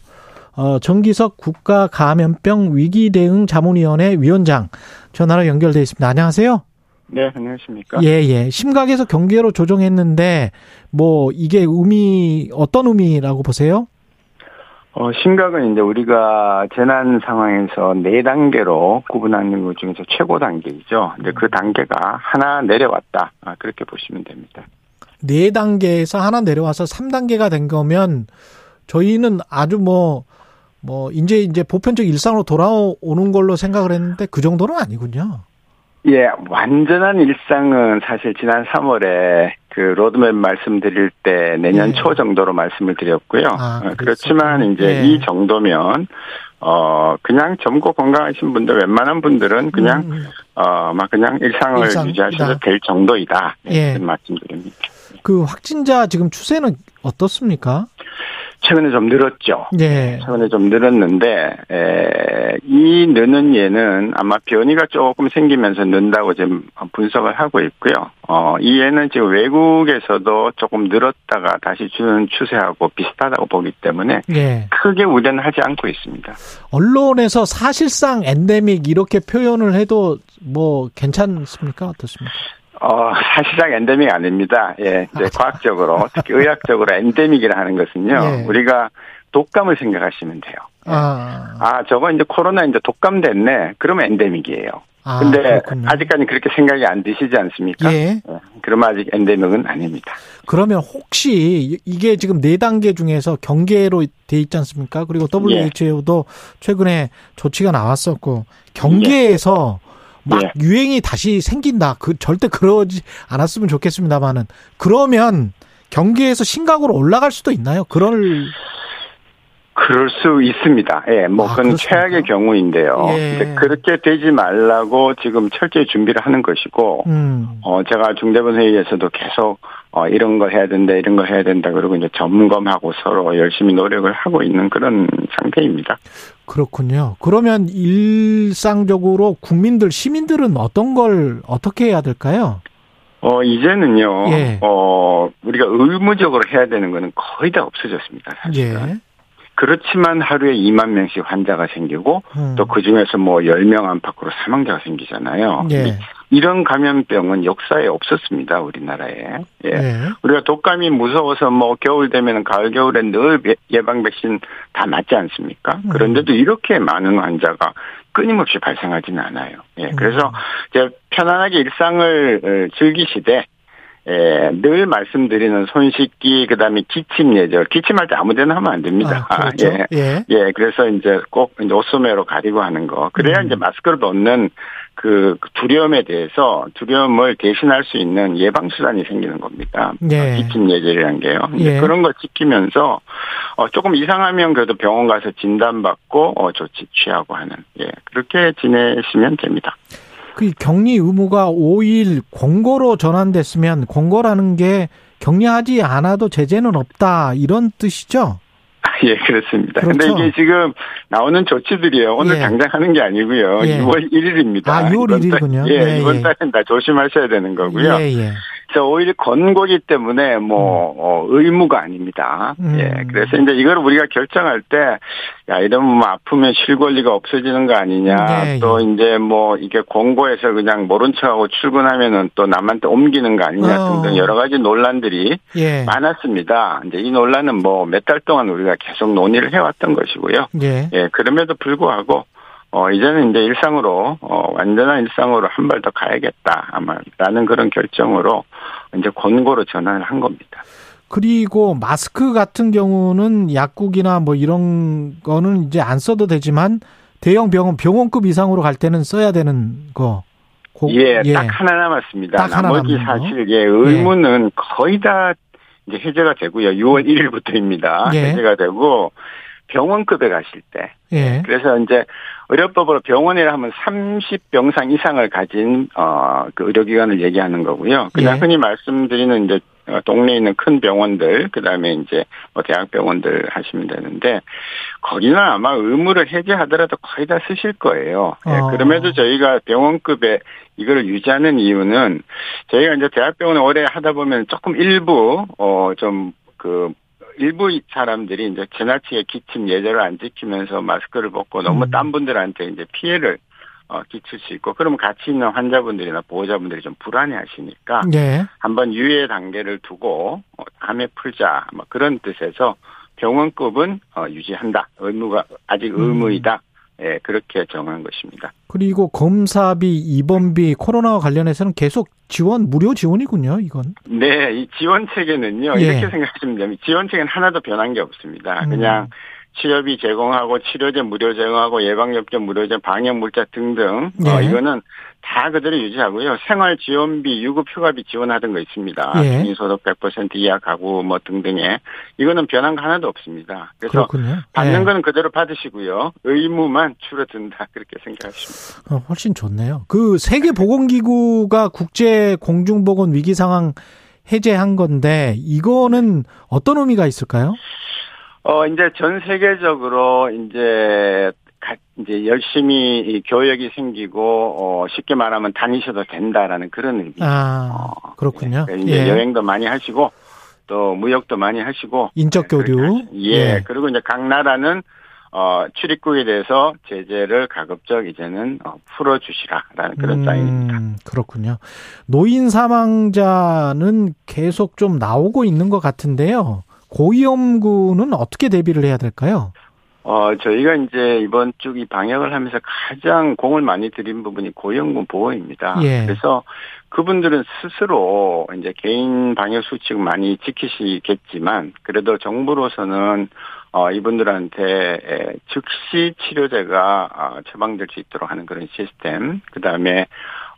어, 정기석 국가 감염병 위기 대응 자문위원회 위원장 전화로 연결돼 있습니다. 안녕하세요. 네, 안녕하십니까? 예, 예. 심각해서 경계로 조정했는데 뭐 이게 의미 어떤 의미라고 보세요? 어, 심각은 이제 우리가 재난 상황에서 네 단계로 구분하는 것 중에서 최고 단계이죠. 근데 그 단계가 하나 내려왔다. 아, 그렇게 보시면 됩니다. 네 단계에서 하나 내려와서 3단계가 된 거면 저희는 아주 뭐, 뭐, 이제 이제 보편적 일상으로 돌아오는 걸로 생각을 했는데 그 정도는 아니군요. 예, 완전한 일상은 사실 지난 3월에 그 로드맵 말씀드릴 때 내년 예. 초 정도로 말씀을 드렸고요. 아, 어, 그렇지만 이제 예. 이 정도면 어 그냥 젊고 건강하신 분들 웬만한 분들은 그냥 음. 어막 그냥 일상을 일상, 유지하셔도 될 정도이다. 예. 말씀드립니다. 그 확진자 지금 추세는 어떻습니까? 최근에 좀 늘었죠. 네. 최근에 좀 늘었는데 에, 이 느는 예는 아마 변이가 조금 생기면서 는다고 지금 분석을 하고 있고요. 어, 이 예는 지금 외국에서도 조금 늘었다가 다시 주는 추세하고 비슷하다고 보기 때문에 네. 크게 우려는 하지 않고 있습니다. 언론에서 사실상 엔데믹 이렇게 표현을 해도 뭐 괜찮습니까? 어떻습니까? 어, 사실상 엔데믹 아닙니다. 예. 이제 과학적으로, 특히 의학적으로 엔데믹이라 하는 것은요, 예. 우리가 독감을 생각하시면 돼요. 아. 아, 저거 이제 코로나 이제 독감 됐네. 그러면 엔데믹이에요. 아, 근데 그렇군요. 아직까지 그렇게 생각이 안 드시지 않습니까? 예. 예. 그러면 아직 엔데믹은 아닙니다. 그러면 혹시 이게 지금 네 단계 중에서 경계로 돼 있지 않습니까? 그리고 WHO도 예. 최근에 조치가 나왔었고 경계에서 예. 막 예. 유행이 다시 생긴다. 그 절대 그러지 않았으면 좋겠습니다만은 그러면 경기에서 심각으로 올라갈 수도 있나요? 그럴 그럴 수 있습니다. 예, 뭐, 아, 그건 최악의 경우인데요. 예. 그렇게 되지 말라고 지금 철저히 준비를 하는 것이고, 음. 어, 제가 중대본 회의에서도 계속, 어, 이런 거 해야 된다, 이런 거 해야 된다, 그리고 이제 점검하고 서로 열심히 노력을 하고 있는 그런 상태입니다. 그렇군요. 그러면 일상적으로 국민들, 시민들은 어떤 걸 어떻게 해야 될까요? 어, 이제는요, 예. 어, 우리가 의무적으로 해야 되는 거는 거의 다 없어졌습니다, 사실은. 예. 그렇지만 하루에 2만 명씩 환자가 생기고 음. 또그 중에서 뭐 10명 안팎으로 사망자가 생기잖아요. 예. 이런 감염병은 역사에 없었습니다, 우리나라에. 예. 예. 우리가 독감이 무서워서 뭐 겨울 되면 가을 겨울에 늘 예방 백신 다 맞지 않습니까? 음. 그런데도 이렇게 많은 환자가 끊임없이 발생하지는 않아요. 예. 그래서 음. 이제 편안하게 일상을 어, 즐기시되 예, 늘 말씀드리는 손 씻기, 그 다음에 기침 예절. 기침할 때 아무 데나 하면 안 됩니다. 아, 그렇죠? 아, 예. 예. 예. 그래서 이제 꼭 이제 옷소매로 가리고 하는 거. 그래야 음. 이제 마스크를 벗는 그 두려움에 대해서 두려움을 대신할 수 있는 예방 수단이 생기는 겁니다. 예. 기침 예절이라는 게요. 예. 그런 거 지키면서 어, 조금 이상하면 그래도 병원 가서 진단받고 어, 조치 취하고 하는. 예. 그렇게 지내시면 됩니다. 그 격리 의무가 5일 공고로 전환됐으면 공고라는 게 격리하지 않아도 제재는 없다 이런 뜻이죠? 예, 그렇습니다. 그렇죠. 근데 이게 지금 나오는 조치들이요. 오늘 예. 당장 하는 게 아니고요. 예. 6월 1일입니다. 아, 6월 1일이군요. 예, 예, 이번 예. 달은 다 조심하셔야 되는 거고요. 예, 예. 오히려 권고기 때문에 뭐 음. 어, 의무가 아닙니다. 음. 예, 그래서 이제 이걸 우리가 결정할 때 야 이러면 뭐 아프면 실 권리가 없어지는 거 아니냐. 네, 또 예. 이제 뭐 이게 권고해서 그냥 모른 척하고 출근하면은 또 남한테 옮기는 거 아니냐 어. 등등 여러 가지 논란들이 예. 많았습니다. 이제 이 논란은 뭐 몇 달 동안 우리가 계속 논의를 해왔던 것이고요. 예, 예 그럼에도 불구하고 어, 이제는 이제 일상으로, 어, 완전한 일상으로 한 발 더 가야겠다. 아마 라는 그런 결정으로 이제 권고로 전환을 한 겁니다. 그리고 마스크 같은 경우는 약국이나 뭐 이런 거는 이제 안 써도 되지만 대형 병원, 병원급 이상으로 갈 때는 써야 되는 거. 고, 예, 예, 딱 하나 남았습니다. 딱 나머지 하나 사실, 예, 의무는 예. 거의 다 이제 해제가 되고요. 6월 1일부터입니다. 예. 해제가 되고 병원급에 가실 때. 예. 그래서 이제 의료법으로 병원이라 하면 30병상 이상을 가진 어그 의료기관을 얘기하는 거고요. 그냥 예. 흔히 말씀드리는 이제 동네에 있는 큰 병원들, 그 다음에 이제 뭐 대학병원들 하시면 되는데, 거기는 아마 의무를 해제하더라도 거의 다 쓰실 거예요. 예, 어. 그럼에도 저희가 병원급에 이거를 유지하는 이유는 저희가 이제 대학병원에 오래 하다 보면 조금 일부, 어, 좀 그 일부 사람들이 이제 지나치게 기침 예절을 안 지키면서 마스크를 벗고 너무 음. 딴 분들한테 이제 피해를 어, 끼칠 수 있고, 그러면 같이 있는 환자분들이나 보호자분들이 좀 불안해 하시니까, 네. 한번 유예 단계를 두고, 어, 다음에 풀자, 뭐 그런 뜻에서 병원급은 어, 유지한다. 의무가, 아직 음. 의무이다. 예, 그렇게 정한 것입니다. 그리고 검사비, 입원비, 코로나와 관련해서는 계속 지원, 무료 지원이군요, 이건. 네, 이 지원 체계는요, 예. 이렇게 생각하시면 됩니다. 지원 체계는 하나도 변한 게 없습니다. 음. 그냥 치료비 제공하고 치료제 무료 제공하고 예방접종 무료제 방역 물자 등등 예. 어, 이거는 다 그대로 유지하고요. 생활지원비, 유급휴가비 지원하던 거 있습니다. 예. 중소득 100% 이하 가구 뭐 등등에 이거는 변한 거 하나도 없습니다. 그래서 그렇군요. 받는 예. 거는 그대로 받으시고요. 의무만 줄어든다 그렇게 생각하십니다. 어, 훨씬 좋네요. 그 세계보건기구가 국제 공중보건 위기 상황 해제한 건데 이거는 어떤 의미가 있을까요? 어, 이제 전 세계적으로 이제 이제 열심히 교역이 생기고 어 쉽게 말하면 다니셔도 된다라는 그런 의미. 아 어, 그렇군요. 예, 이제 예. 여행도 많이 하시고 또 무역도 많이 하시고 인적 교류. 예, 예. 그리고 이제 각 나라는 어 출입국에 대해서 제재를 가급적 이제는 어, 풀어주시라라는 그런 음, 사인입니다. 그렇군요. 노인 사망자는 계속 좀 나오고 있는 것 같은데요. 고위험군은 어떻게 대비를 해야 될까요? 어, 저희가 이제 이번 주이 방역을 하면서 가장 공을 많이 들인 부분이 고위험군 보호입니다. 예. 그래서 그분들은 스스로 이제 개인 방역 수칙 많이 지키시겠지만 그래도 정부로서는 어, 이분들한테 즉시 치료제가 어, 처방될 수 있도록 하는 그런 시스템, 그 다음에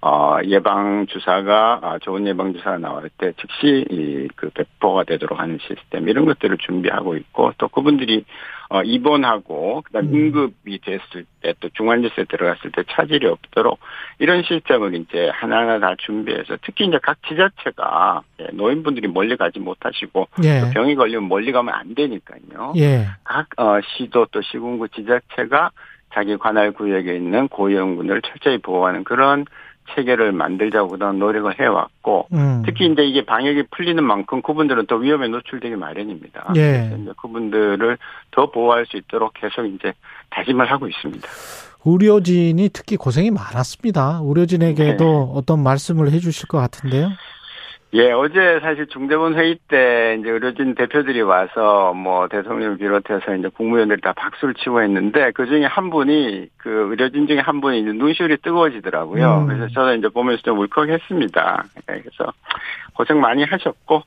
어, 예방 주사가 아, 좋은 예방 주사가 나올 때 즉시 이 그 배포가 되도록 하는 시스템 이런 것들을 준비하고 있고 또 그분들이 어, 입원하고 그다음 음. 응급이 됐을 때 또 중환자실에 들어갔을 때 차질이 없도록 이런 시스템을 이제 하나하나 다 준비해서 특히 이제 각 지자체가 예, 노인분들이 멀리 가지 못하시고 예. 또 병이 걸리면 멀리 가면 안 되니까요. 예. 각 어, 시도 또 시군구 지자체가 자기 관할 구역에 있는 고위험군을 철저히 보호하는 그런 체계를 만들자고 그동안 노력을 해왔고 음. 특히 이제 이게 방역이 풀리는 만큼 그분들은 또 위험에 노출되기 마련입니다. 예. 그래서 이제 그분들을 더 보호할 수 있도록 계속 이제 다짐을 하고 있습니다. 의료진이 특히 고생이 많았습니다. 의료진에게도 네. 어떤 말씀을 해주실 것 같은데요. 예, 어제 사실 중대본 회의 때 이제 의료진 대표들이 와서 뭐 대통령을 비롯해서 이제 국무위원들이 다 박수를 치고 했는데 그 중에 한 분이 그 의료진 중에 한 분이 이제 눈시울이 뜨거워지더라고요. 음. 그래서 저는 이제 보면서 좀 울컥했습니다. 예, 그래서 고생 많이 하셨고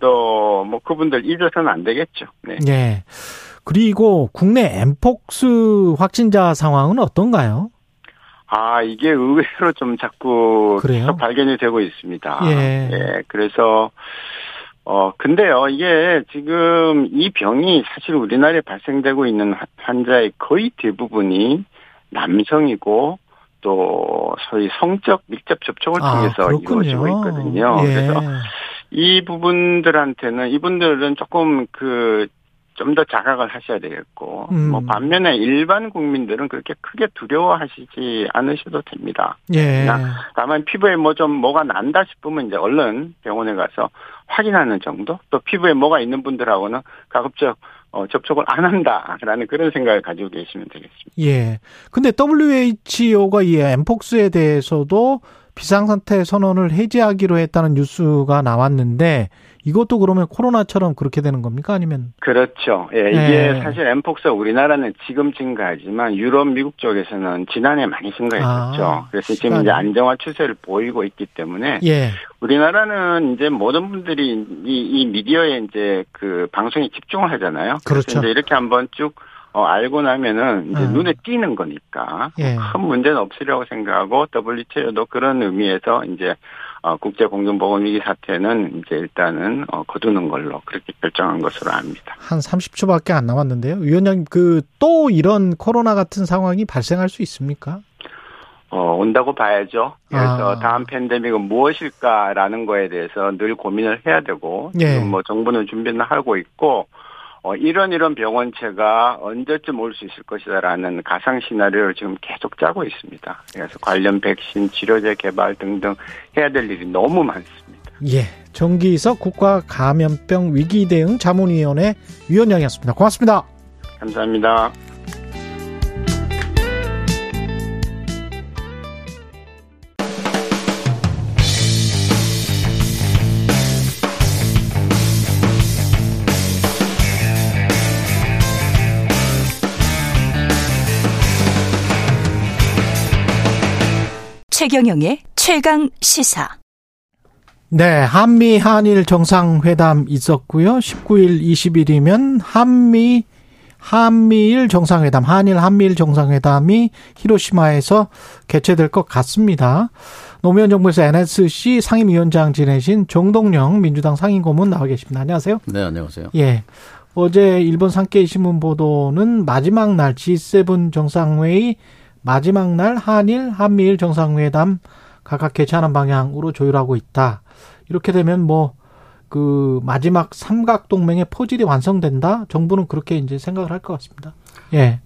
또 뭐 그분들 잊어서는 안 되겠죠. 네. 네. 그리고 국내 엠폭스 확진자 상황은 어떤가요? 아, 이게 의외로 좀 자꾸 그래요? 발견이 되고 있습니다. 예. 예. 그래서, 어, 근데요, 이게 지금 이 병이 사실 우리나라에 발생되고 있는 환자의 거의 대부분이 남성이고 또 소위 성적 밀접 접촉을 아, 통해서 아, 이루어지고 있거든요. 예. 그래서 이 부분들한테는 이분들은 조금 그 좀 더 자각을 하셔야 되겠고, 음. 뭐 반면에 일반 국민들은 그렇게 크게 두려워하시지 않으셔도 됩니다. 예. 다만 피부에 뭐 좀 뭐가 난다 싶으면 이제 얼른 병원에 가서 확인하는 정도, 또 피부에 뭐가 있는 분들하고는 가급적 어, 접촉을 안 한다라는 그런 생각을 가지고 계시면 되겠습니다. 예. 근데 WHO가 이 엠폭스에 대해서도 비상상태 선언을 해제하기로 했다는 뉴스가 나왔는데 이것도 그러면 코로나처럼 그렇게 되는 겁니까? 아니면? 그렇죠. 예, 이게 네. 사실 엠폭스 우리나라는 지금 증가하지만 유럽, 미국 쪽에서는 지난해 많이 증가했었죠. 아, 그래서 지금 시간이. 이제 안정화 추세를 보이고 있기 때문에 예. 우리나라는 이제 모든 분들이 이, 이 미디어에 이제 그 방송에 집중을 하잖아요. 그렇죠. 이제 이렇게 한번 쭉 어, 알고 나면은 이제 음. 눈에 띄는 거니까 예. 큰 문제는 없으리라고 생각하고 WTO도 그런 의미에서 이제 어, 국제 공정보건 위기 사태는 이제 일단은 어, 거두는 걸로 그렇게 결정한 것으로 압니다. 한 30초밖에 안 남았는데요. 위원장님 그 또 이런 코로나 같은 상황이 발생할 수 있습니까? 어, 온다고 봐야죠. 그래서 아. 다음 팬데믹은 무엇일까라는 거에 대해서 늘 고민을 해야 되고, 예. 지금 뭐 정부는 준비는 하고 있고, 어, 이런 이런 병원체가 언제쯤 올 수 있을 것이다라는 가상 시나리오를 지금 계속 짜고 있습니다. 그래서 관련 백신, 치료제 개발 등등 해야 될 일이 너무 많습니다. 예. 정기석 국가 감염병 위기 대응 자문위원회 위원장이었습니다. 고맙습니다. 감사합니다. 최경영의 최강 시사. 네, 한미 한일 정상회담 있었고요. 19일, 20일이면 한미 한미일 정상회담, 한일 한미일 정상회담이 히로시마에서 개최될 것 같습니다. 노무현 정부에서 NSC 상임위원장 지내신 정동영 민주당 상임고문 나와 계십니다. 안녕하세요. 네, 안녕하세요. 예. 어제 일본 산케이 신문 보도는 마지막 날 G7 정상회의 마지막 날 한일 한미일 정상회담 각각 개최하는 방향으로 조율하고 있다. 이렇게 되면 뭐 그 마지막 삼각 동맹의 포질이 완성된다. 정부는 그렇게 이제 생각을 할 것 같습니다. 예.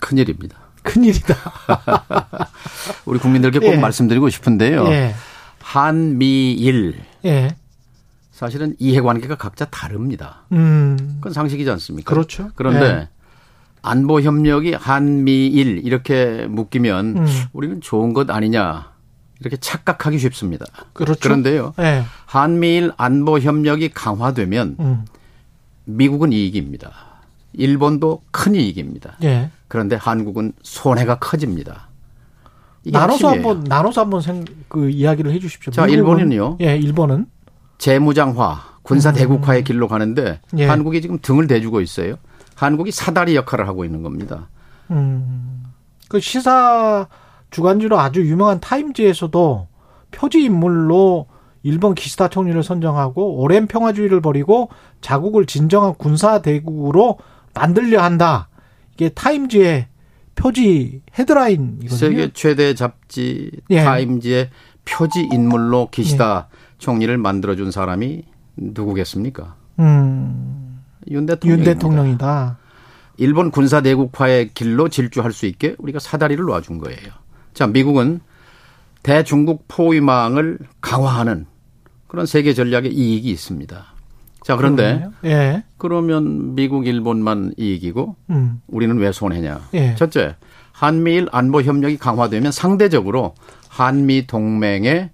큰일입니다. 큰일이다. 우리 국민들께 꼭 예. 말씀드리고 싶은데요. 예. 한미일. 예. 사실은 이해관계가 각자 다릅니다. 음. 그건 상식이지 않습니까? 그렇죠. 그런데 예. 안보 협력이 한미일 이렇게 묶이면 음. 우리는 좋은 것 아니냐 이렇게 착각하기 쉽습니다. 그렇죠. 그런데요. 네. 한미일 안보 협력이 강화되면 음. 미국은 이익입니다. 일본도 큰 이익입니다. 네. 그런데 한국은 손해가 커집니다. 나눠서 한번 나눠서 한번 생, 그 이야기를 해 주십시오. 자, 일본은요. 예, 일본은 재무장화, 군사 음. 대국화의 길로 가는데 예. 한국이 지금 등을 대주고 있어요. 한국이 사다리 역할을 하고 있는 겁니다. 음. 그 시사 주간지로 아주 유명한 타임즈에서도 표지 인물로 일본 기시다 총리를 선정하고 오랜 평화주의를 버리고 자국을 진정한 군사 대국으로 만들려 한다. 이게 타임즈의 표지 헤드라인이거든요. 세계 최대 잡지 예. 타임즈의 표지 인물로 기시다 예. 총리를 만들어준 사람이 누구겠습니까? 음. 윤 대통령. 윤 대통령이다. 일본 군사 내국화의 길로 질주할 수 있게 우리가 사다리를 놔준 거예요. 자, 미국은 대중국 포위망을 강화하는 그런 세계 전략의 이익이 있습니다. 자, 그런데 예. 그러면 미국, 일본만 이익이고 음. 우리는 왜 손해냐? 예. 첫째, 한미일 안보 협력이 강화되면 상대적으로 한미 동맹의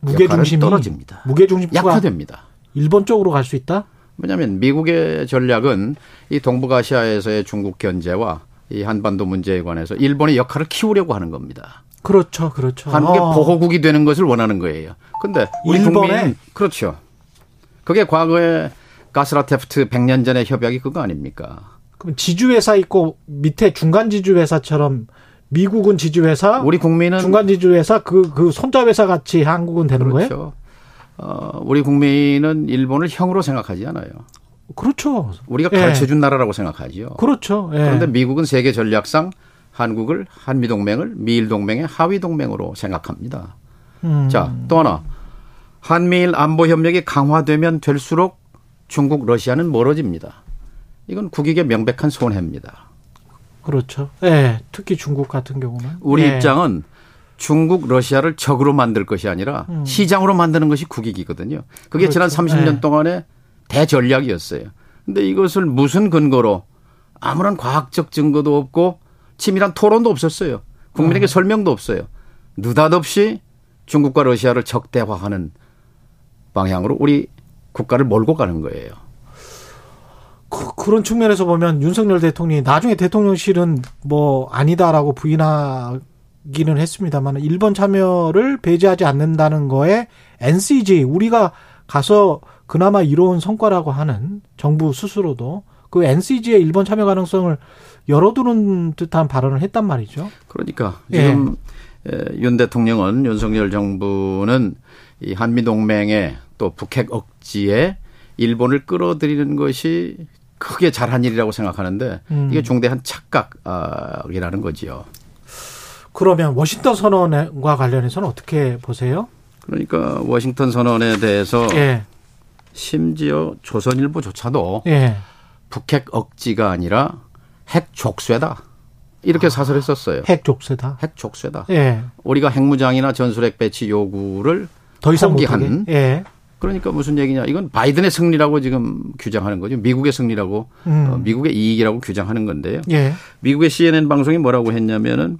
무게 중심이 떨어집니다. 무게 중심 약화됩니다. 일본 쪽으로 갈 수 있다? 왜냐하면 미국의 전략은 이 동북아시아에서의 중국 견제와 이 한반도 문제에 관해서 일본의 역할을 키우려고 하는 겁니다. 그렇죠, 그렇죠. 한국의 어. 보호국이 되는 것을 원하는 거예요. 근데 우리 일본에 그렇죠. 그게 과거에 가스라테프트 100년 전의 협약이 그거 아닙니까? 그럼 지주회사 있고 밑에 중간 지주회사처럼 미국은 지주회사, 우리 국민은 중간 지주회사 그, 그 손자회사 같이 한국은 되는 그렇죠. 거예요? 어, 우리 국민은 일본을 형으로 생각하지 않아요. 그렇죠. 우리가 가르쳐 준 예. 나라라고 생각하죠. 그렇죠. 예. 그런데 미국은 세계 전략상 한국을 한미 동맹을 미일 동맹의 하위 동맹으로 생각합니다. 음. 자, 또 하나. 한미일 안보 협력이 강화되면 될수록 중국, 러시아는 멀어집니다. 이건 국익의 명백한 손해입니다. 그렇죠. 예. 네, 특히 중국 같은 경우는 우리 네. 입장은 중국, 러시아를 적으로 만들 것이 아니라 음. 시장으로 만드는 것이 국익이거든요. 그게 그렇죠. 지난 30년 네. 동안의 대전략이었어요. 근데 이것을 무슨 근거로 아무런 과학적 증거도 없고 치밀한 토론도 없었어요. 국민에게 음. 설명도 없어요. 느닷없이 중국과 러시아를 적대화하는 방향으로 우리 국가를 몰고 가는 거예요. 그, 런 측면에서 보면 윤석열 대통령이 나중에 대통령실은 뭐 아니다라고 부인하 기는 했습니다만 일본 참여를 배제하지 않는다는 거에 NCG 우리가 가서 그나마 이로운 성과라고 하는 정부 스스로도 그 NCG의 일본 참여 가능성을 열어두는 듯한 발언을 했단 말이죠. 그러니까 지금 예. 윤 대통령은 윤석열 정부는 이 한미 동맹의 또 북핵 억지에 일본을 끌어들이는 것이 크게 잘한 일이라고 생각하는데 음. 이게 중대한 착각이라는 거지요. 그러면 워싱턴 선언과 관련해서는 어떻게 보세요? 그러니까 워싱턴 선언에 대해서 예. 심지어 조선일보조차도 예. 북핵 억지가 아니라 핵 족쇄다. 이렇게 아, 사설했었어요. 핵 족쇄다. 핵 족쇄다. 예. 우리가 핵무장이나 전술핵 배치 요구를 더 이상 포기한 예. 그러니까 무슨 얘기냐. 이건 바이든의 승리라고 지금 규정하는 거죠. 미국의 승리라고, 음. 어, 미국의 이익이라고 규정하는 건데요. 예. 미국의 CNN 방송이 뭐라고 했냐면은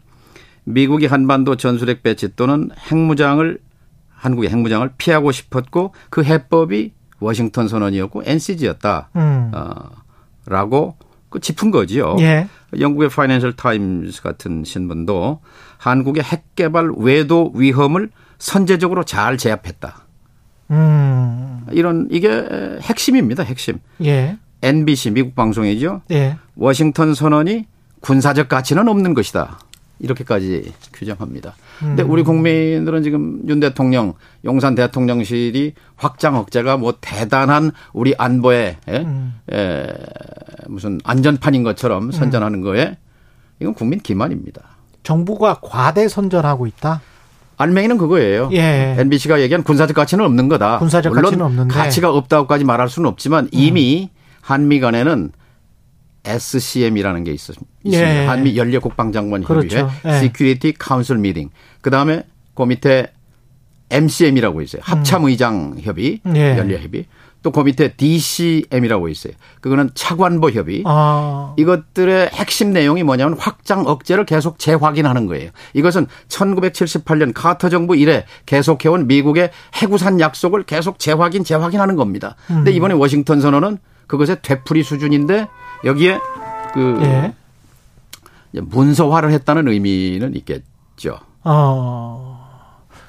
미국이 한반도 전술핵 배치 또는 핵무장을 한국의 핵무장을 피하고 싶었고 그 해법이 워싱턴 선언이었고 NCG였다. 음. 어, 라고 그 짚은 거지요. 예. 영국의 파이낸셜 타임스 같은 신문도 한국의 핵 개발 외도 위험을 선제적으로 잘 제압했다. 음. 이런 이게 핵심입니다. 핵심. 예. NBC 미국 방송이죠. 예. 워싱턴 선언이 군사적 가치는 없는 것이다. 이렇게까지 규정합니다. 근데 우리 국민들은 지금 윤 대통령, 용산 대통령실이 확장 억제가 뭐 대단한 우리 안보에 에? 음. 에, 무슨 안전판인 것처럼 선전하는 거에 이건 국민 기만입니다. 정부가 과대 선전하고 있다. 알맹이는 그거예요. 예. MBC가 얘기한 군사적 가치는 없는 거다. 군사적 물론 가치는 없는데 가치가 없다고까지 말할 수는 없지만 이미 음. 한미 간에는 SCM이라는 게 있습니다. 예. 한미 연례 국방장관 협의회, 그렇죠. 예. Security Council Meeting. 그 다음에 그 밑에 MCM이라고 있어요. 합참의장 협의, 예. 연례 협의. 또 그 밑에 DCM이라고 있어요. 그거는 차관보 협의. 아. 이것들의 핵심 내용이 뭐냐면 확장 억제를 계속 재확인하는 거예요. 이것은 1978년 카터 정부 이래 계속해온 미국의 해구산 약속을 계속 재확인, 재확인하는 겁니다. 근데 음. 이번에 워싱턴 선언은 그것의 되풀이 수준인데 여기에 그 예. 문서화를 했다는 의미는 있겠죠. 어.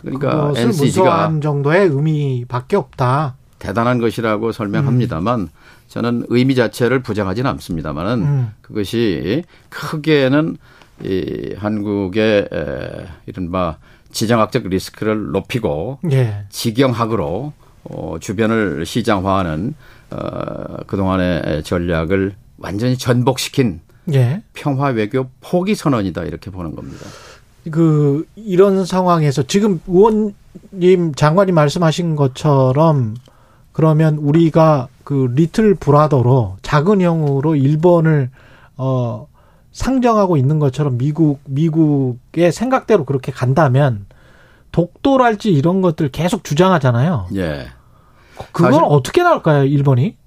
그러니까 NCG가 정도의 의미밖에 없다. 대단한 것이라고 설명합니다만 음. 저는 의미 자체를 부정하지는 않습니다만은 음. 그것이 크게는 이 한국의 에, 이른바 지정학적 리스크를 높이고 예. 지경학으로 어, 주변을 시장화하는 어, 그동안의 전략을 완전히 전복시킨 예. 평화 외교 포기 선언이다 이렇게 보는 겁니다. 그 이런 상황에서 지금 의원님 장관이 말씀하신 것처럼 그러면 우리가 그 리틀 브라더로 작은 형으로 일본을 어 상정하고 있는 것처럼 미국 미국의 생각대로 그렇게 간다면 독도랄지 이런 것들 계속 주장하잖아요. 예. 그건 어떻게 나올까요, 일본이?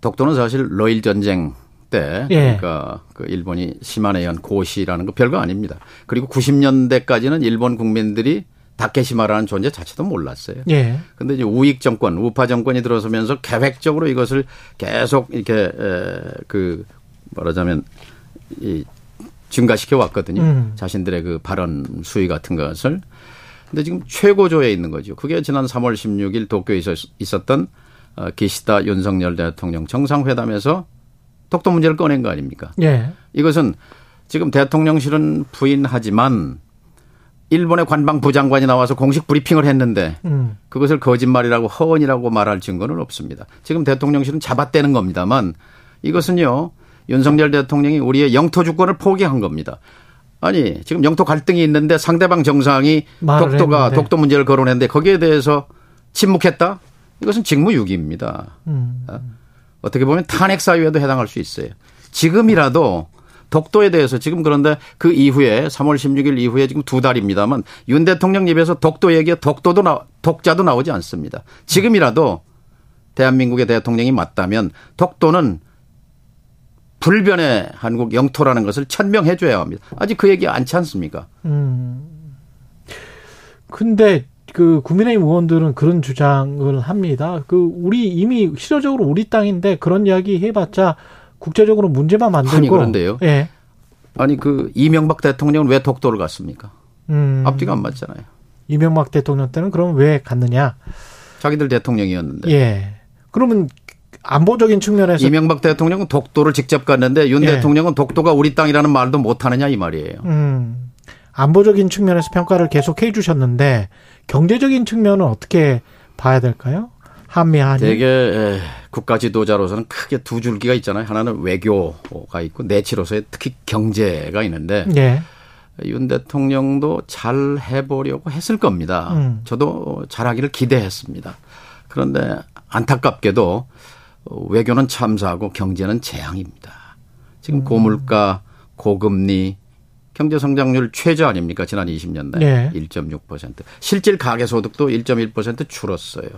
독도는 사실 러일 전쟁 때 예. 그러니까 그 일본이 시마네현 고시라는 거 별거 아닙니다. 그리고 90년대까지는 일본 국민들이 다케시마라는 존재 자체도 몰랐어요. 예. 근데 이제 우익 정권, 우파 정권이 들어서면서 계획적으로 이것을 계속 이렇게 에그 말하자면 이 증가시켜 왔거든요. 음. 자신들의 그 발언 수위 같은 것을. 근데 지금 최고조에 있는 거죠. 그게 지난 3월 16일 도쿄에 있었던 어, 기시다 윤석열 대통령 정상회담에서 독도 문제를 꺼낸 거 아닙니까? 예. 이것은 지금 대통령실은 부인하지만 일본의 관방 부 장관이 나와서 공식 브리핑을 했는데 음. 그것을 거짓말이라고 허언이라고 말할 증거는 없습니다. 지금 대통령실은 잡아떼는 겁니다만 이것은요 윤석열 대통령이 우리의 영토 주권을 포기한 겁니다. 아니 지금 영토 갈등이 있는데 상대방 정상이 독도가 했는데. 독도 문제를 거론했는데 거기에 대해서 침묵했다? 이것은 직무유기입니다. 음. 어? 어떻게 보면 탄핵 사유에도 해당할 수 있어요. 지금이라도 독도에 대해서 지금 그런데 그 이후에 3월 16일 이후에 지금 두 달입니다만 윤 대통령 입에서 독도 얘기에 독도도 나, 독자도 나오지 않습니다. 지금이라도 대한민국의 대통령이 맞다면 독도는 불변의 한국 영토라는 것을 천명해 줘야 합니다. 아직 그 얘기 않지 않습니까? 음. 근데 그 국민의힘 의원들은 그런 주장을 합니다. 그 우리 이미 실효적으로 우리 땅인데 그런 이야기 해봤자 국제적으로 문제만 만들고. 아니 그런데요. 예. 아니 그 이명박 대통령은 왜 독도를 갔습니까? 음. 앞뒤가 안 맞잖아요. 이명박 대통령 때는 그럼 왜 갔느냐? 자기들 대통령이었는데. 예. 그러면 안보적인 측면에서 이명박 대통령은 독도를 직접 갔는데 윤 예. 대통령은 독도가 우리 땅이라는 말도 못 하느냐 이 말이에요. 음. 안보적인 측면에서 평가를 계속 해 주셨는데 경제적인 측면은 어떻게 봐야 될까요? 한미 한일. 되게 국가 지도자로서는 크게 두 줄기가 있잖아요. 하나는 외교가 있고 내치로서의 특히 경제가 있는데 예. 윤 대통령도 잘 해보려고 했을 겁니다. 음. 저도 잘하기를 기대했습니다. 그런데 안타깝게도 외교는 참사하고 경제는 재앙입니다. 지금 음. 고물가, 고금리, 경제 성장률 최저 아닙니까? 지난 20년대 네. 1.6%. 실질 가계 소득도 1.1% 줄었어요.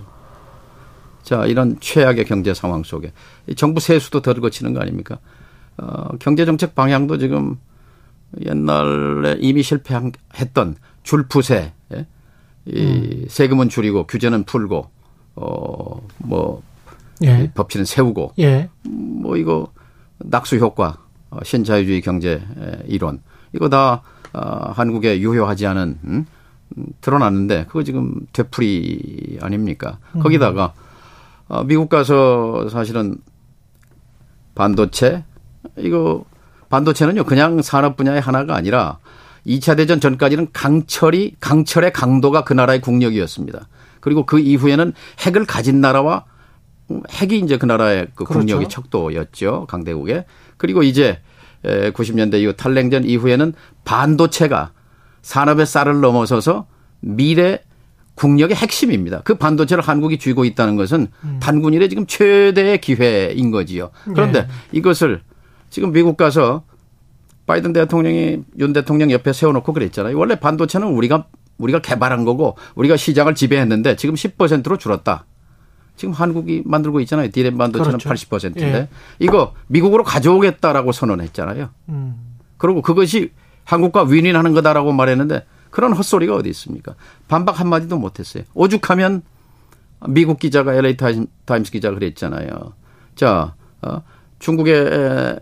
자, 이런 최악의 경제 상황 속에 정부 세수도 덜 거치는 거 아닙니까? 어, 경제 정책 방향도 지금 옛날에 이미 실패했던 줄푸세, 예? 이 음. 세금은 줄이고 규제는 풀고 어뭐 예. 법치는 세우고 예. 뭐 이거 낙수 효과, 어, 신자유주의 경제 이론 이거 다 어, 한국에 유효하지 않은 음? 드러났는데 그거 지금 되풀이 아닙니까? 음. 거기다가 어, 미국 가서 사실은 반도체 이거 반도체는요 그냥 산업 분야의 하나가 아니라 2차 대전 전까지는 강철이 강철의 강도가 그 나라의 국력이었습니다. 그리고 그 이후에는 핵을 가진 나라와 핵이 이제 그 나라의 그 그렇죠. 국력이 척도였죠. 강대국에. 그리고 이제 90년대 이후 탈냉전 이후에는 반도체가 산업의 쌀을 넘어서서 미래 국력의 핵심입니다. 그 반도체를 한국이 쥐고 있다는 것은 음. 단군일의 지금 최대의 기회인 거지요. 그런데 네. 이것을 지금 미국 가서 바이든 대통령이 윤 대통령 옆에 세워놓고 그랬잖아요. 원래 반도체는 우리가 우리가 개발한 거고 우리가 시장을 지배했는데 지금 10%로 줄었다. 지금 한국이 만들고 있잖아요. 디램 반도체는 그렇죠. 80%인데 예. 이거 미국으로 가져오겠다라고 선언했잖아요. 음. 그리고 그것이 한국과 윈윈하는 거다라고 말했는데 그런 헛소리가 어디 있습니까? 반박 한 마디도 못했어요. 오죽하면 미국 기자가 LA 타임스 기자가 그랬잖아요. 자, 어, 중국에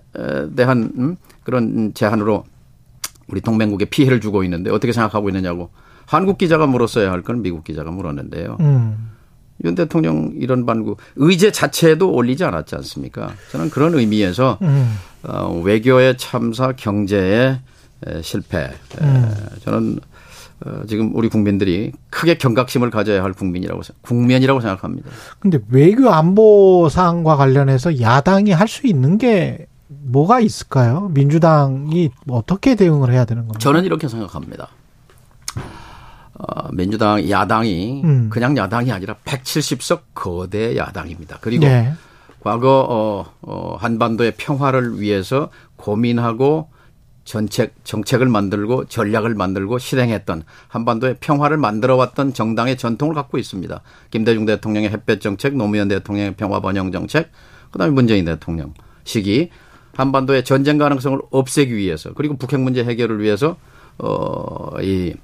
대한 음, 그런 제한으로 우리 동맹국에 피해를 주고 있는데 어떻게 생각하고 있느냐고 한국 기자가 물었어야 할 건 미국 기자가 물었는데요. 음. 윤 대통령 이런 반구 의제 자체도 올리지 않았지 않습니까? 저는 그런 의미에서 음. 어, 외교의 참사, 경제의 실패. 음. 저는 어, 지금 우리 국민들이 크게 경각심을 가져야 할 국민이라고 국면이라고 생각합니다. 근데 외교 안보 사항과 관련해서 야당이 할 수 있는 게 뭐가 있을까요? 민주당이 어떻게 대응을 해야 되는 겁니까? 저는 이렇게 생각합니다. 어, 민주당 야당이 음. 그냥 야당이 아니라 170석 거대 야당입니다. 그리고 네. 과거 어, 어, 한반도의 평화를 위해서 고민하고 전책 정책을 만들고 전략을 만들고 실행했던 한반도의 평화를 만들어 왔던 정당의 전통을 갖고 있습니다. 김대중 대통령의 햇볕 정책, 노무현 대통령의 평화 번영 정책, 그다음에 문재인 대통령 시기 한반도의 전쟁 가능성을 없애기 위해서 그리고 북핵 문제 해결을 위해서 어이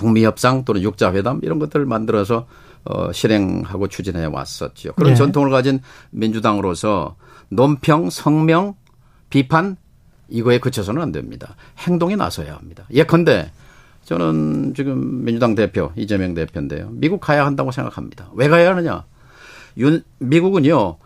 북미 협상 또는 육자 회담 이런 것들을 만들어서 어 실행하고 추진해 왔었죠. 그런 네. 전통을 가진 민주당으로서 논평, 성명, 비판 이거에 그쳐서는 안 됩니다. 행동에 나서야 합니다. 예컨대 저는 지금 민주당 대표 이재명 대표인데요. 미국 가야 한다고 생각합니다. 왜 가야 하느냐? 윤 미국은요.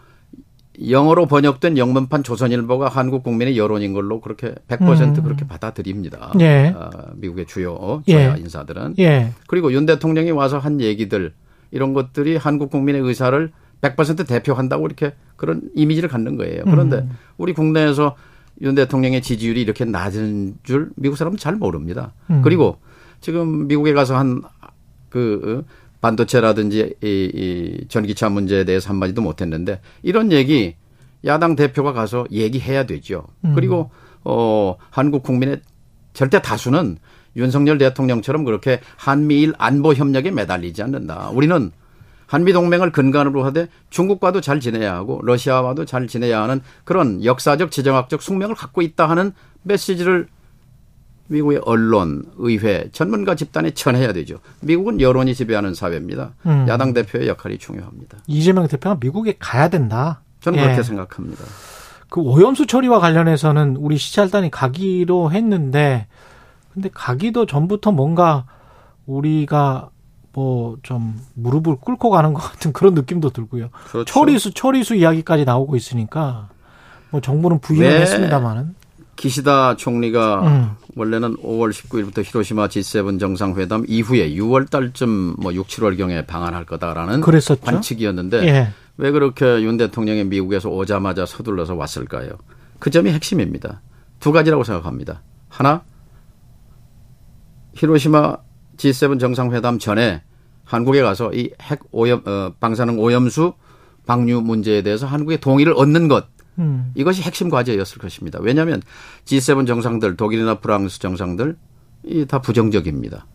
영어로 번역된 영문판 조선일보가 한국 국민의 여론인 걸로 그렇게 100% 음. 그렇게 받아들입니다. 예. 어, 미국의 주요 저야 예. 인사들은. 예. 그리고 윤 대통령이 와서 한 얘기들 이런 것들이 한국 국민의 의사를 100% 대표한다고 이렇게 그런 이미지를 갖는 거예요. 그런데 음. 우리 국내에서 윤 대통령의 지지율이 이렇게 낮은 줄 미국 사람은 잘 모릅니다. 음. 그리고 지금 미국에 가서 한그 반도체라든지 이, 이 전기차 문제에 대해서 한마디도 못했는데 이런 얘기 야당 대표가 가서 얘기해야 되죠. 음. 그리고 어 한국 국민의 절대 다수는 윤석열 대통령처럼 그렇게 한미일 안보 협력에 매달리지 않는다. 우리는 한미 동맹을 근간으로 하되 중국과도 잘 지내야 하고 러시아와도 잘 지내야 하는 그런 역사적 지정학적 숙명을 갖고 있다 하는 메시지를 미국의 언론, 의회, 전문가 집단에 전해야 되죠. 미국은 여론이 지배하는 사회입니다. 음. 야당 대표의 역할이 중요합니다. 이재명 대표가 미국에 가야 된다. 저는 예. 그렇게 생각합니다. 그 오염수 처리와 관련해서는 우리 시찰단이 가기로 했는데 근데 가기도 전부터 뭔가 우리가 뭐 좀 무릎을 꿇고 가는 것 같은 그런 느낌도 들고요. 그렇죠. 처리수 처리수 이야기까지 나오고 있으니까 뭐 정부는 부인을 네. 했습니다만은 기시다 총리가 음. 원래는 5월 19일부터 히로시마 G7 정상회담 이후에 6월 달쯤 뭐 6, 7월 경에 방한할 거다라는 그랬었죠? 관측이었는데 예. 왜 그렇게 윤 대통령이 미국에서 오자마자 서둘러서 왔을까요? 그 점이 핵심입니다. 두 가지라고 생각합니다. 하나 히로시마 G7 정상회담 전에 한국에 가서 이 핵 오염 어, 방사능 오염수 방류 문제에 대해서 한국의 동의를 얻는 것 음. 이것이 핵심 과제였을 것입니다. 왜냐하면 G7 정상들 독일이나 프랑스 정상들 이 다 부정적입니다.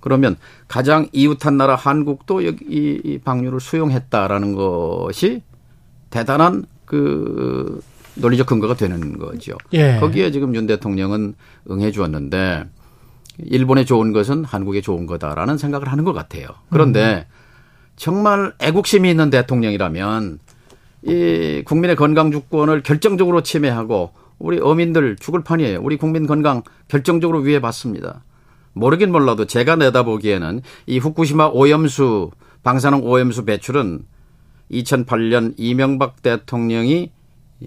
그러면 가장 이웃한 나라 한국도 여기 이 방류를 수용했다라는 것이 대단한 그 논리적 근거가 되는 거죠. 예. 거기에 지금 윤 대통령은 응해 주었는데 일본에 좋은 것은 한국에 좋은 거다라는 생각을 하는 것 같아요. 그런데 음. 정말 애국심이 있는 대통령이라면 이 국민의 건강 주권을 결정적으로 침해하고 우리 어민들 죽을 판이에요. 우리 국민 건강 결정적으로 위해받습니다. 모르긴 몰라도 제가 내다보기에는 이 후쿠시마 오염수 방사능 오염수 배출은 2008년 이명박 대통령이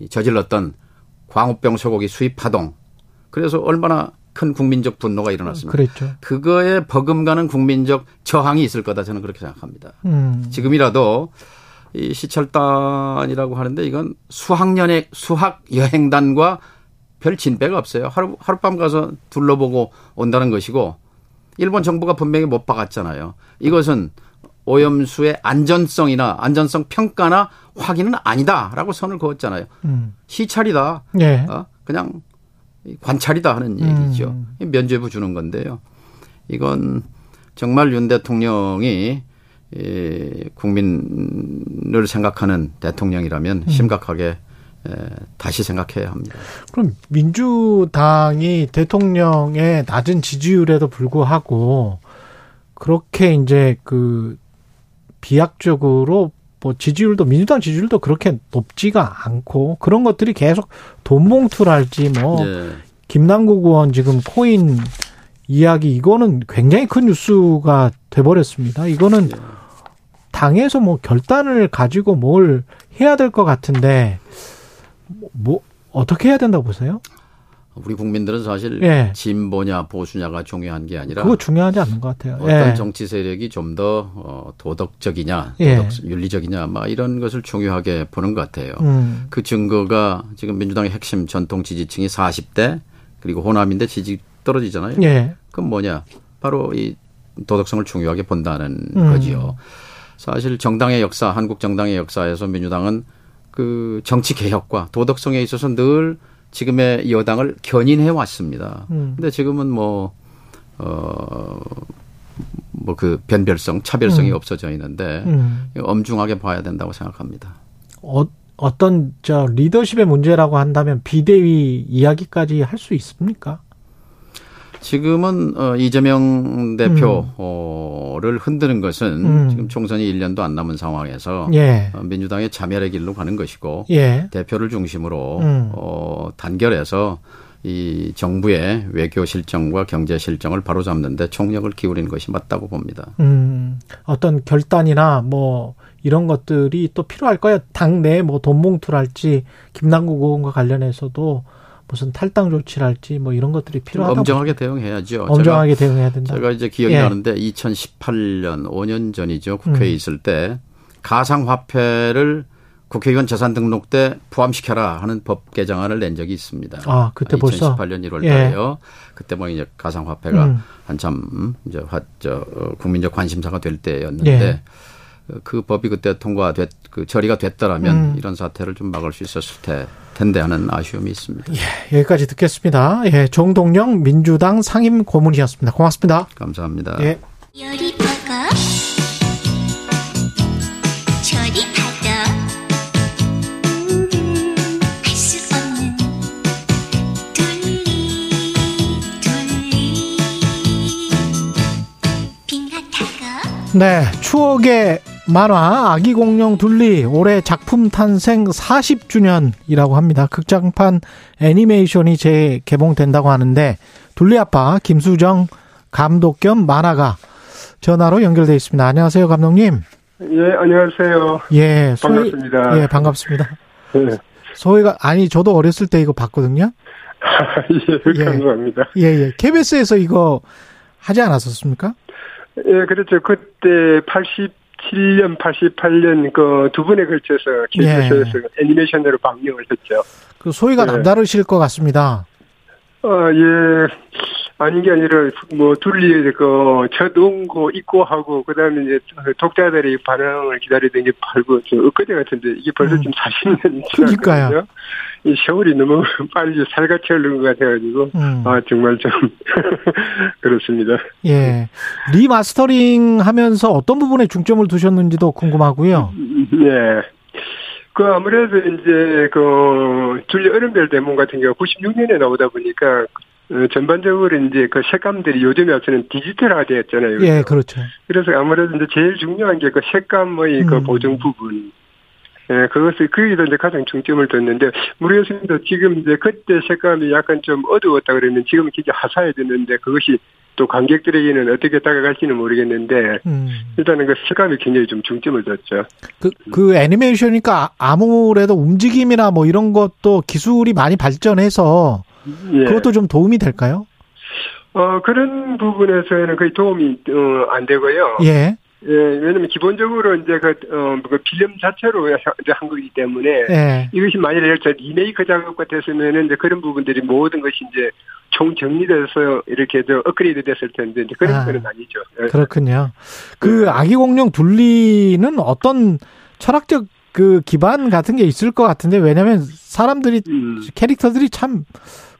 저질렀던 광우병 소고기 수입 파동 그래서 얼마나 큰 국민적 분노가 일어났습니다. 그랬죠. 그거에 버금가는 국민적 저항이 있을 거다 저는 그렇게 생각합니다. 음. 지금이라도 이 시철단이라고 하는데 이건 수학년의 수학 여행단과 별 진배가 없어요. 하루 하룻밤 가서 둘러보고 온다는 것이고 일본 정부가 분명히 못 박았잖아요. 이것은 오염수의 안전성이나 안전성 평가나 확인은 아니다라고 선을 그었잖아요. 음. 시찰이다. 네. 어? 그냥 관찰이다 하는 얘기죠. 음. 면죄부 주는 건데요. 이건 정말 윤 대통령이 이 국민을 생각하는 대통령이라면 음. 심각하게 에, 다시 생각해야 합니다. 그럼 민주당이 대통령의 낮은 지지율에도 불구하고 그렇게 이제 그 비약적으로 뭐 지지율도 민주당 지지율도 그렇게 높지가 않고 그런 것들이 계속 돈 봉투랄지 뭐 네. 김남국 의원 지금 코인 이야기 이거는 굉장히 큰 뉴스가 돼버렸습니다. 이거는 네. 당에서 뭐 결단을 가지고 뭘 해야 될 것 같은데 뭐 어떻게 해야 된다고 보세요? 우리 국민들은 사실 예. 진보냐 보수냐가 중요한 게 아니라 그거 중요하지 않는 것 같아요. 어떤 예. 정치 세력이 좀더 어, 도덕적이냐, 예. 도덕, 예. 윤리적이냐, 막 이런 것을 중요하게 보는 것 같아요. 음. 그 증거가 지금 민주당의 핵심 전통 지지층이 40대 그리고 호남인데 지지 떨어지잖아요. 예. 그건 뭐냐? 바로 이 도덕성을 중요하게 본다는 음. 거지요. 사실 정당의 역사, 한국 정당의 역사에서 민주당은 그 정치 개혁과 도덕성에 있어서 늘 지금의 여당을 견인해 왔습니다. 음. 근데 지금은 뭐, 어, 뭐 그 변별성, 차별성이 음. 없어져 있는데 음. 엄중하게 봐야 된다고 생각합니다. 어, 어떤 저 리더십의 문제라고 한다면 비대위 이야기까지 할 수 있습니까? 지금은 어 이재명 대표를 음. 흔드는 것은 음. 지금 총선이 1년도 안 남은 상황에서 예. 어, 민주당의 자멸의 길로 가는 것이고 예. 대표를 중심으로 음. 어 단결해서 이 정부의 외교 실정과 경제 실정을 바로잡는데 총력을 기울이는 것이 맞다고 봅니다. 음, 어떤 결단이나 뭐 이런 것들이 또 필요할 거예요. 당내 뭐 돈봉투랄지 김남국 의원과 관련해서도 무슨 탈당 조치랄지 뭐 이런 것들이 필요하다. 엄정하게 대응해야죠. 엄정하게 제가, 대응해야 된다. 제가 이제 기억이 예. 나는데 2018년 5년 전이죠. 국회에 음. 있을 때 가상화폐를 국회의원 재산 등록 때 포함시켜라 하는 법 개정안을 낸 적이 있습니다. 아, 그때 2018년 벌써 2018년 1월 달에요. 예. 그때 뭐 이제 가상 화폐가 음. 한참 이제 저 어, 국민적 관심사가 될 때였는데 예. 그 법이 그때 통과됐 그 처리가 됐더라면 음. 이런 사태를 좀 막을 수 있었을 테, 텐데 하는 아쉬움이 있습니다. 예, 여기까지 듣겠습니다. 예, 정동영 민주당 상임 고문이었습니다. 고맙습니다. 감사합니다. 예. 네, 추억의 만화 아기 공룡 둘리 올해 작품 탄생 40주년이라고 합니다. 극장판 애니메이션이 재개봉된다고 하는데 둘리 아빠 김수정 감독 겸 만화가 전화로 연결돼 있습니다. 안녕하세요, 감독님. 예, 안녕하세요. 예, 소희, 반갑습니다. 예, 반갑습니다. 네. 소희가 아니 저도 어렸을 때 이거 봤거든요. 예, 감사합니다. 예, 예. KBS에서 이거 하지 않았었습니까? 예, 그렇죠. 그때 87년, 88년 그두 번에 걸쳐서 KBS에서 예. 애니메이션으로 방영을 했죠. 그 소리가 예. 남다르실 것 같습니다. 아, 예. 아닌 게 아니라, 뭐, 둘리, 그, 첫옹고 입고하고, 그 다음에 이제 독자들의 반응을 기다리던 게좀 엊그제 같은데, 이게 벌써 음. 좀 40년이 지났거든요. 이 세월이 너무 빨리 살같이 흐르는 것 같아가지고, 음. 아, 정말 좀, 그렇습니다. 예. 리마스터링 하면서 어떤 부분에 중점을 두셨는지도 궁금하고요. 예. 그 아무래도 이제 그 둘리 얼음별 대모험 같은 경우 96년에 나오다 보니까 어, 전반적으로 이제 그 색감들이 요즘에 와서는 디지털화 되었잖아요. 예, 그렇죠. 그래서 아무래도 이제 제일 중요한 게 그 색감의 그 음. 그 보정 부분. 예, 그것을 거기서 이제 가장 중점을 뒀는데 우리 교수님도 지금 이제 그때 색감이 약간 좀 어두웠다 그러면 지금 굉장히 화사해졌는데 그것이 또 관객들에게는 어떻게 다가갈지는 모르겠는데 음. 일단은 그 색감이 굉장히 좀 중점을 뒀죠. 그, 그 애니메이션이니까 아무래도 움직임이나 뭐 이런 것도 기술이 많이 발전해서 예. 그것도 좀 도움이 될까요? 어 그런 부분에서는 거의 도움이 어, 안 되고요. 예. 예, 왜냐면 기본적으로 이제 그, 어, 그 필름 자체로 이제 한 거기 때문에 예. 이것이 만일에 리메이크 작업 같았으면은 이제 그런 부분들이 모든 것이 이제 총 정리돼서 이렇게 저 업그레이드 됐을 텐데 이제 그런 아, 건 아니죠. 예. 그렇군요. 그 네. 아기 공룡 둘리는 어떤 철학적 그 기반 같은 게 있을 것 같은데 왜냐하면 사람들이 음. 캐릭터들이 참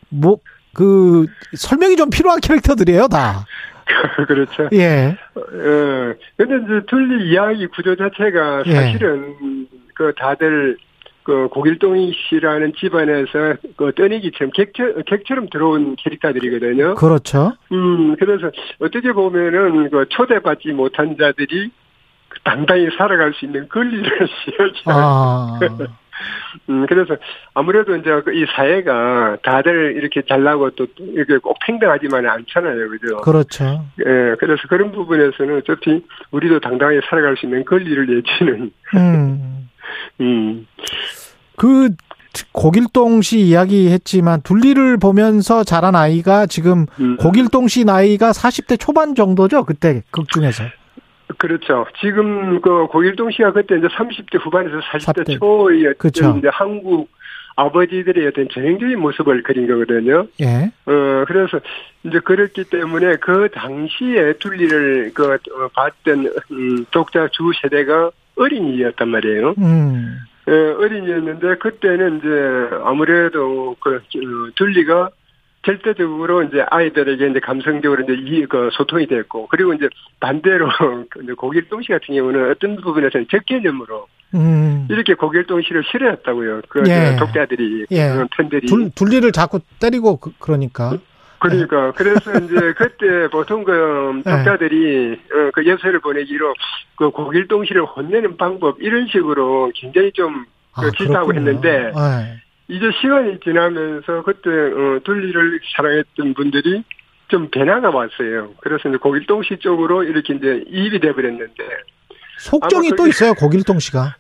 뭐 그 설명이 좀 필요한 캐릭터들이에요 다. 그렇죠. 예. 어, 근데 이제 둘리 이야기 구조 자체가 예. 사실은 예. 그 다들 그 고길동이 씨라는 집안에서 그 떠내기처럼 객처, 객처럼 들어온 캐릭터들이거든요. 그렇죠. 음, 그래서 어떻게 보면은 그 초대받지 못한 자들이 당당히 살아갈 수 있는 권리를 시여줘. 아. 음, 그래서 아무래도 이제 그이 사회가 다들 이렇게 잘나고 또 이렇게 꼭 평등하지만은 않잖아요. 그죠? 그렇죠. 예, 그래서 그런 부분에서는 어차피 우리도 당당하게 살아갈 수 있는 권리를 내지는. 음. 음. 그, 고길동 씨 이야기했지만 둘리를 보면서 자란 아이가 지금 음. 고길동 씨 나이가 40대 초반 정도죠 그때 극 중에서 그렇죠. 지금 그 고일동 씨가 그때 이제 30대 후반에서 40대 초의 그렇죠. 이제 한국 아버지들의 어떤 전형적인 모습을 그린 거거든요. 예. 어, 그래서 이제 그렇기 때문에 그 당시에 둘리를 그 어, 봤던 음, 독자 주 세대가 어린이였단 말이에요. 음. 예, 어린이였는데 그때는 이제 아무래도 그 어, 둘리가 절대적으로 이제 아이들에게 이제 감성적으로 이제 이, 그 소통이 됐고, 그리고 이제 반대로 고길동 씨 같은 경우는 어떤 부분에서는 적개념으로 음. 이렇게 고길동 씨를 싫어했다고요. 그 예. 독자들이, 예. 그런 팬들이. 둘, 둘리를 자꾸 때리고 그, 러니까 그러니까 그래서 이제 그때 보통 그 독자들이 예. 어, 그 엽서를 보내기로 그 고길동 씨를 혼내는 방법 이런 식으로 굉장히 좀 아, 그 질타하고 했는데 네. 이제 시간이 지나면서 그때 어, 둘리를 사랑했던 분들이 좀 변화가 왔어요. 그래서 이제 고길동 씨 쪽으로 이렇게 이제 이입이 돼버렸는데 속정이 또 있어요. 고길동 씨가.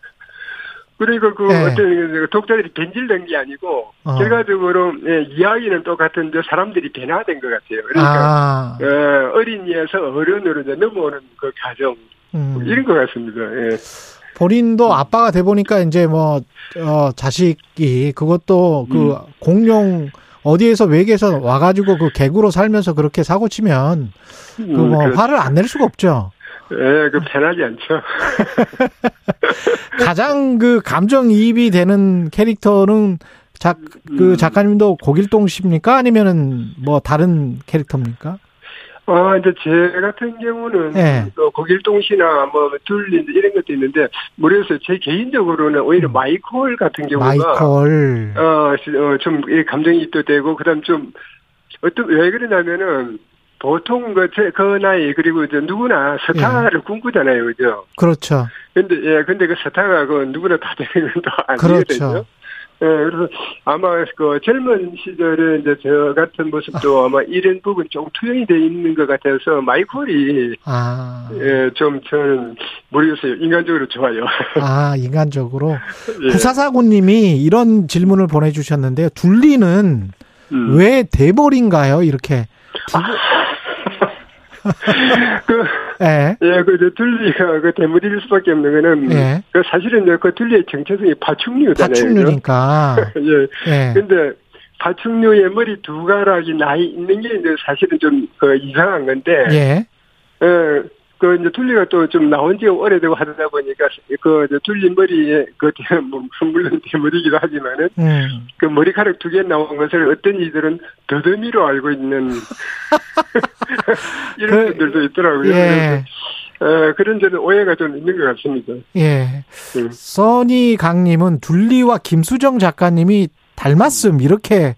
그리고 그 네. 어떤 그 독자들이 변질된 게 아니고 어. 결과적으로 예, 이야기는 똑같은데 사람들이 변화된 것 같아요. 그러니까 아. 어, 어린이에서 어른으로 이제 넘어오는 그 과정 음. 이런 것 같습니다. 예. 본인도 아빠가 돼 보니까 이제 뭐 어, 자식이 그것도 그 음. 공룡 어디에서 외계에서 와가지고 그 개구로 살면서 그렇게 사고 치면 그뭐 음, 화를 안 낼 수가 없죠. 예, 그 편하지 않죠. 가장 그 감정 이입이 되는 캐릭터는 작, 그 음. 작가님도 고길동 씨입니까? 아니면은 뭐 다른 캐릭터입니까? 아, 이제 제 같은 경우는 네. 또 고길동 씨나 뭐 둘리 이런 것도 있는데 모르겠어요. 제 개인적으로는 오히려 음. 마이콜 같은 경우가 마이콜 어, 어좀 감정이입도 되고 그다음 좀 어떤 왜 그러냐면은 보통 그, 그 나이, 그리고 이제 누구나 스타를 예. 꿈꾸잖아요. 그죠? 그렇죠. 근데, 예, 근데 그 스타가 그 누구나 다 되는 건또 아니거든요. 그렇죠. 예, 그래서 아마 그 젊은 시절에 이제 저 같은 모습도 아. 아마 이런 부분 좀 투영이 돼 있는 것 같아서 마이콜이 아. 예, 좀 저는 모르겠어요. 인간적으로 좋아요. 아, 인간적으로. 예. 구사사구님이 이런 질문을 보내주셨는데요. 둘리는 음. 왜 대벌인가요? 이렇게. 아. 그, 예. 예, 그, 저, 둘리가 그 대물일 수밖에 없는 거는, 예. 그 사실은 그 둘리의 정체성이 파충류잖아요. 파충류니까. 예. 예. 근데, 파충류의 머리 두 가락이 나이 있는 게 이제 사실은 좀, 그, 이상한 건데, 예. 예. 그 이제 둘리가 또 좀 나온 지 오래되고 하다 보니까 그 이제 둘리 머리에 그 뭐, 물론 대머리기도 하지만은 음. 그 머리카락 두 개 나온 것을 어떤 이들은 더듬이로 알고 있는 이런 그, 분들도 있더라고요. 예. 어, 그런 점은 오해가 좀 있는 것 같습니다. 예. 음. 써니 강님은 둘리와 김수정 작가님이 닮았음 이렇게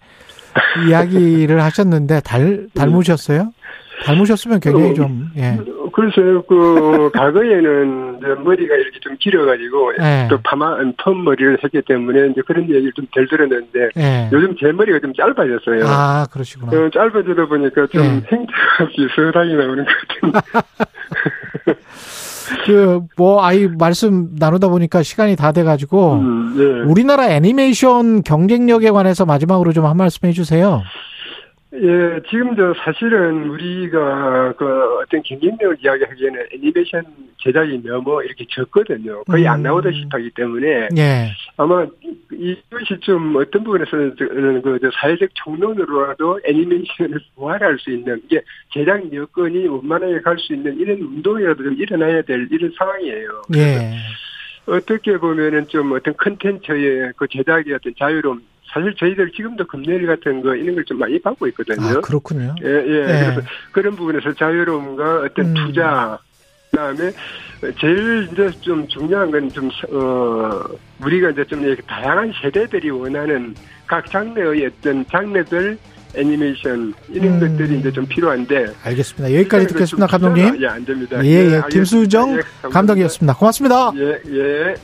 이야기를 하셨는데 달 닮으셨어요? 닮으셨으면 굉장히 어, 좀, 예. 그래서 그, 과거에는 머리가 이렇게 좀 길어가지고, 예. 또 파마, 펌 머리를 했기 때문에 이제 그런 얘기를 좀 덜 들었는데, 예. 요즘 제 머리가 좀 짧아졌어요. 아, 그러시구나. 어, 짧아지다 보니까 좀 예. 행태가 비슷하게 나오는 것 같은. 그, 뭐, 아이, 말씀 나누다 보니까 시간이 다 돼가지고, 음, 예. 우리나라 애니메이션 경쟁력에 관해서 마지막으로 좀 한 말씀 해주세요. 예, 지금 저 사실은 우리가 그 어떤 경쟁력을 이야기하기에는 애니메이션 제작이 너무 이렇게 적거든요. 거의 음. 안 나오다시피 하기 때문에 예. 아마 이것이 좀 어떤 부분에서는 그 사회적 총론으로라도 애니메이션을 부활할 수 있는 이게 제작 여건이 원만하게 갈 수 있는 이런 운동이라도 좀 일어나야 될 이런 상황이에요. 예. 어떻게 보면은 좀 어떤 컨텐츠의 그 제작의 어떤 자유로움 사실 저희들 지금도 금요일 같은 거 이런 걸 좀 많이 받고 있거든요. 아, 그렇군요. 예, 예. 예. 그래서 그런 부분에서 자유로움과 어떤 음. 투자, 그다음에 제일 이제 좀 중요한 건 좀 어 우리가 이제 좀 이렇게 다양한 세대들이 원하는 각 장르의 어떤 장르들 애니메이션 이런 음. 것들이 이제 좀 필요한데 알겠습니다. 여기까지 듣겠습니다, 감독님. 예, 안 됩니다. 예, 예. 예 김수정 예, 감독이었습니다. 고맙습니다. 예, 예.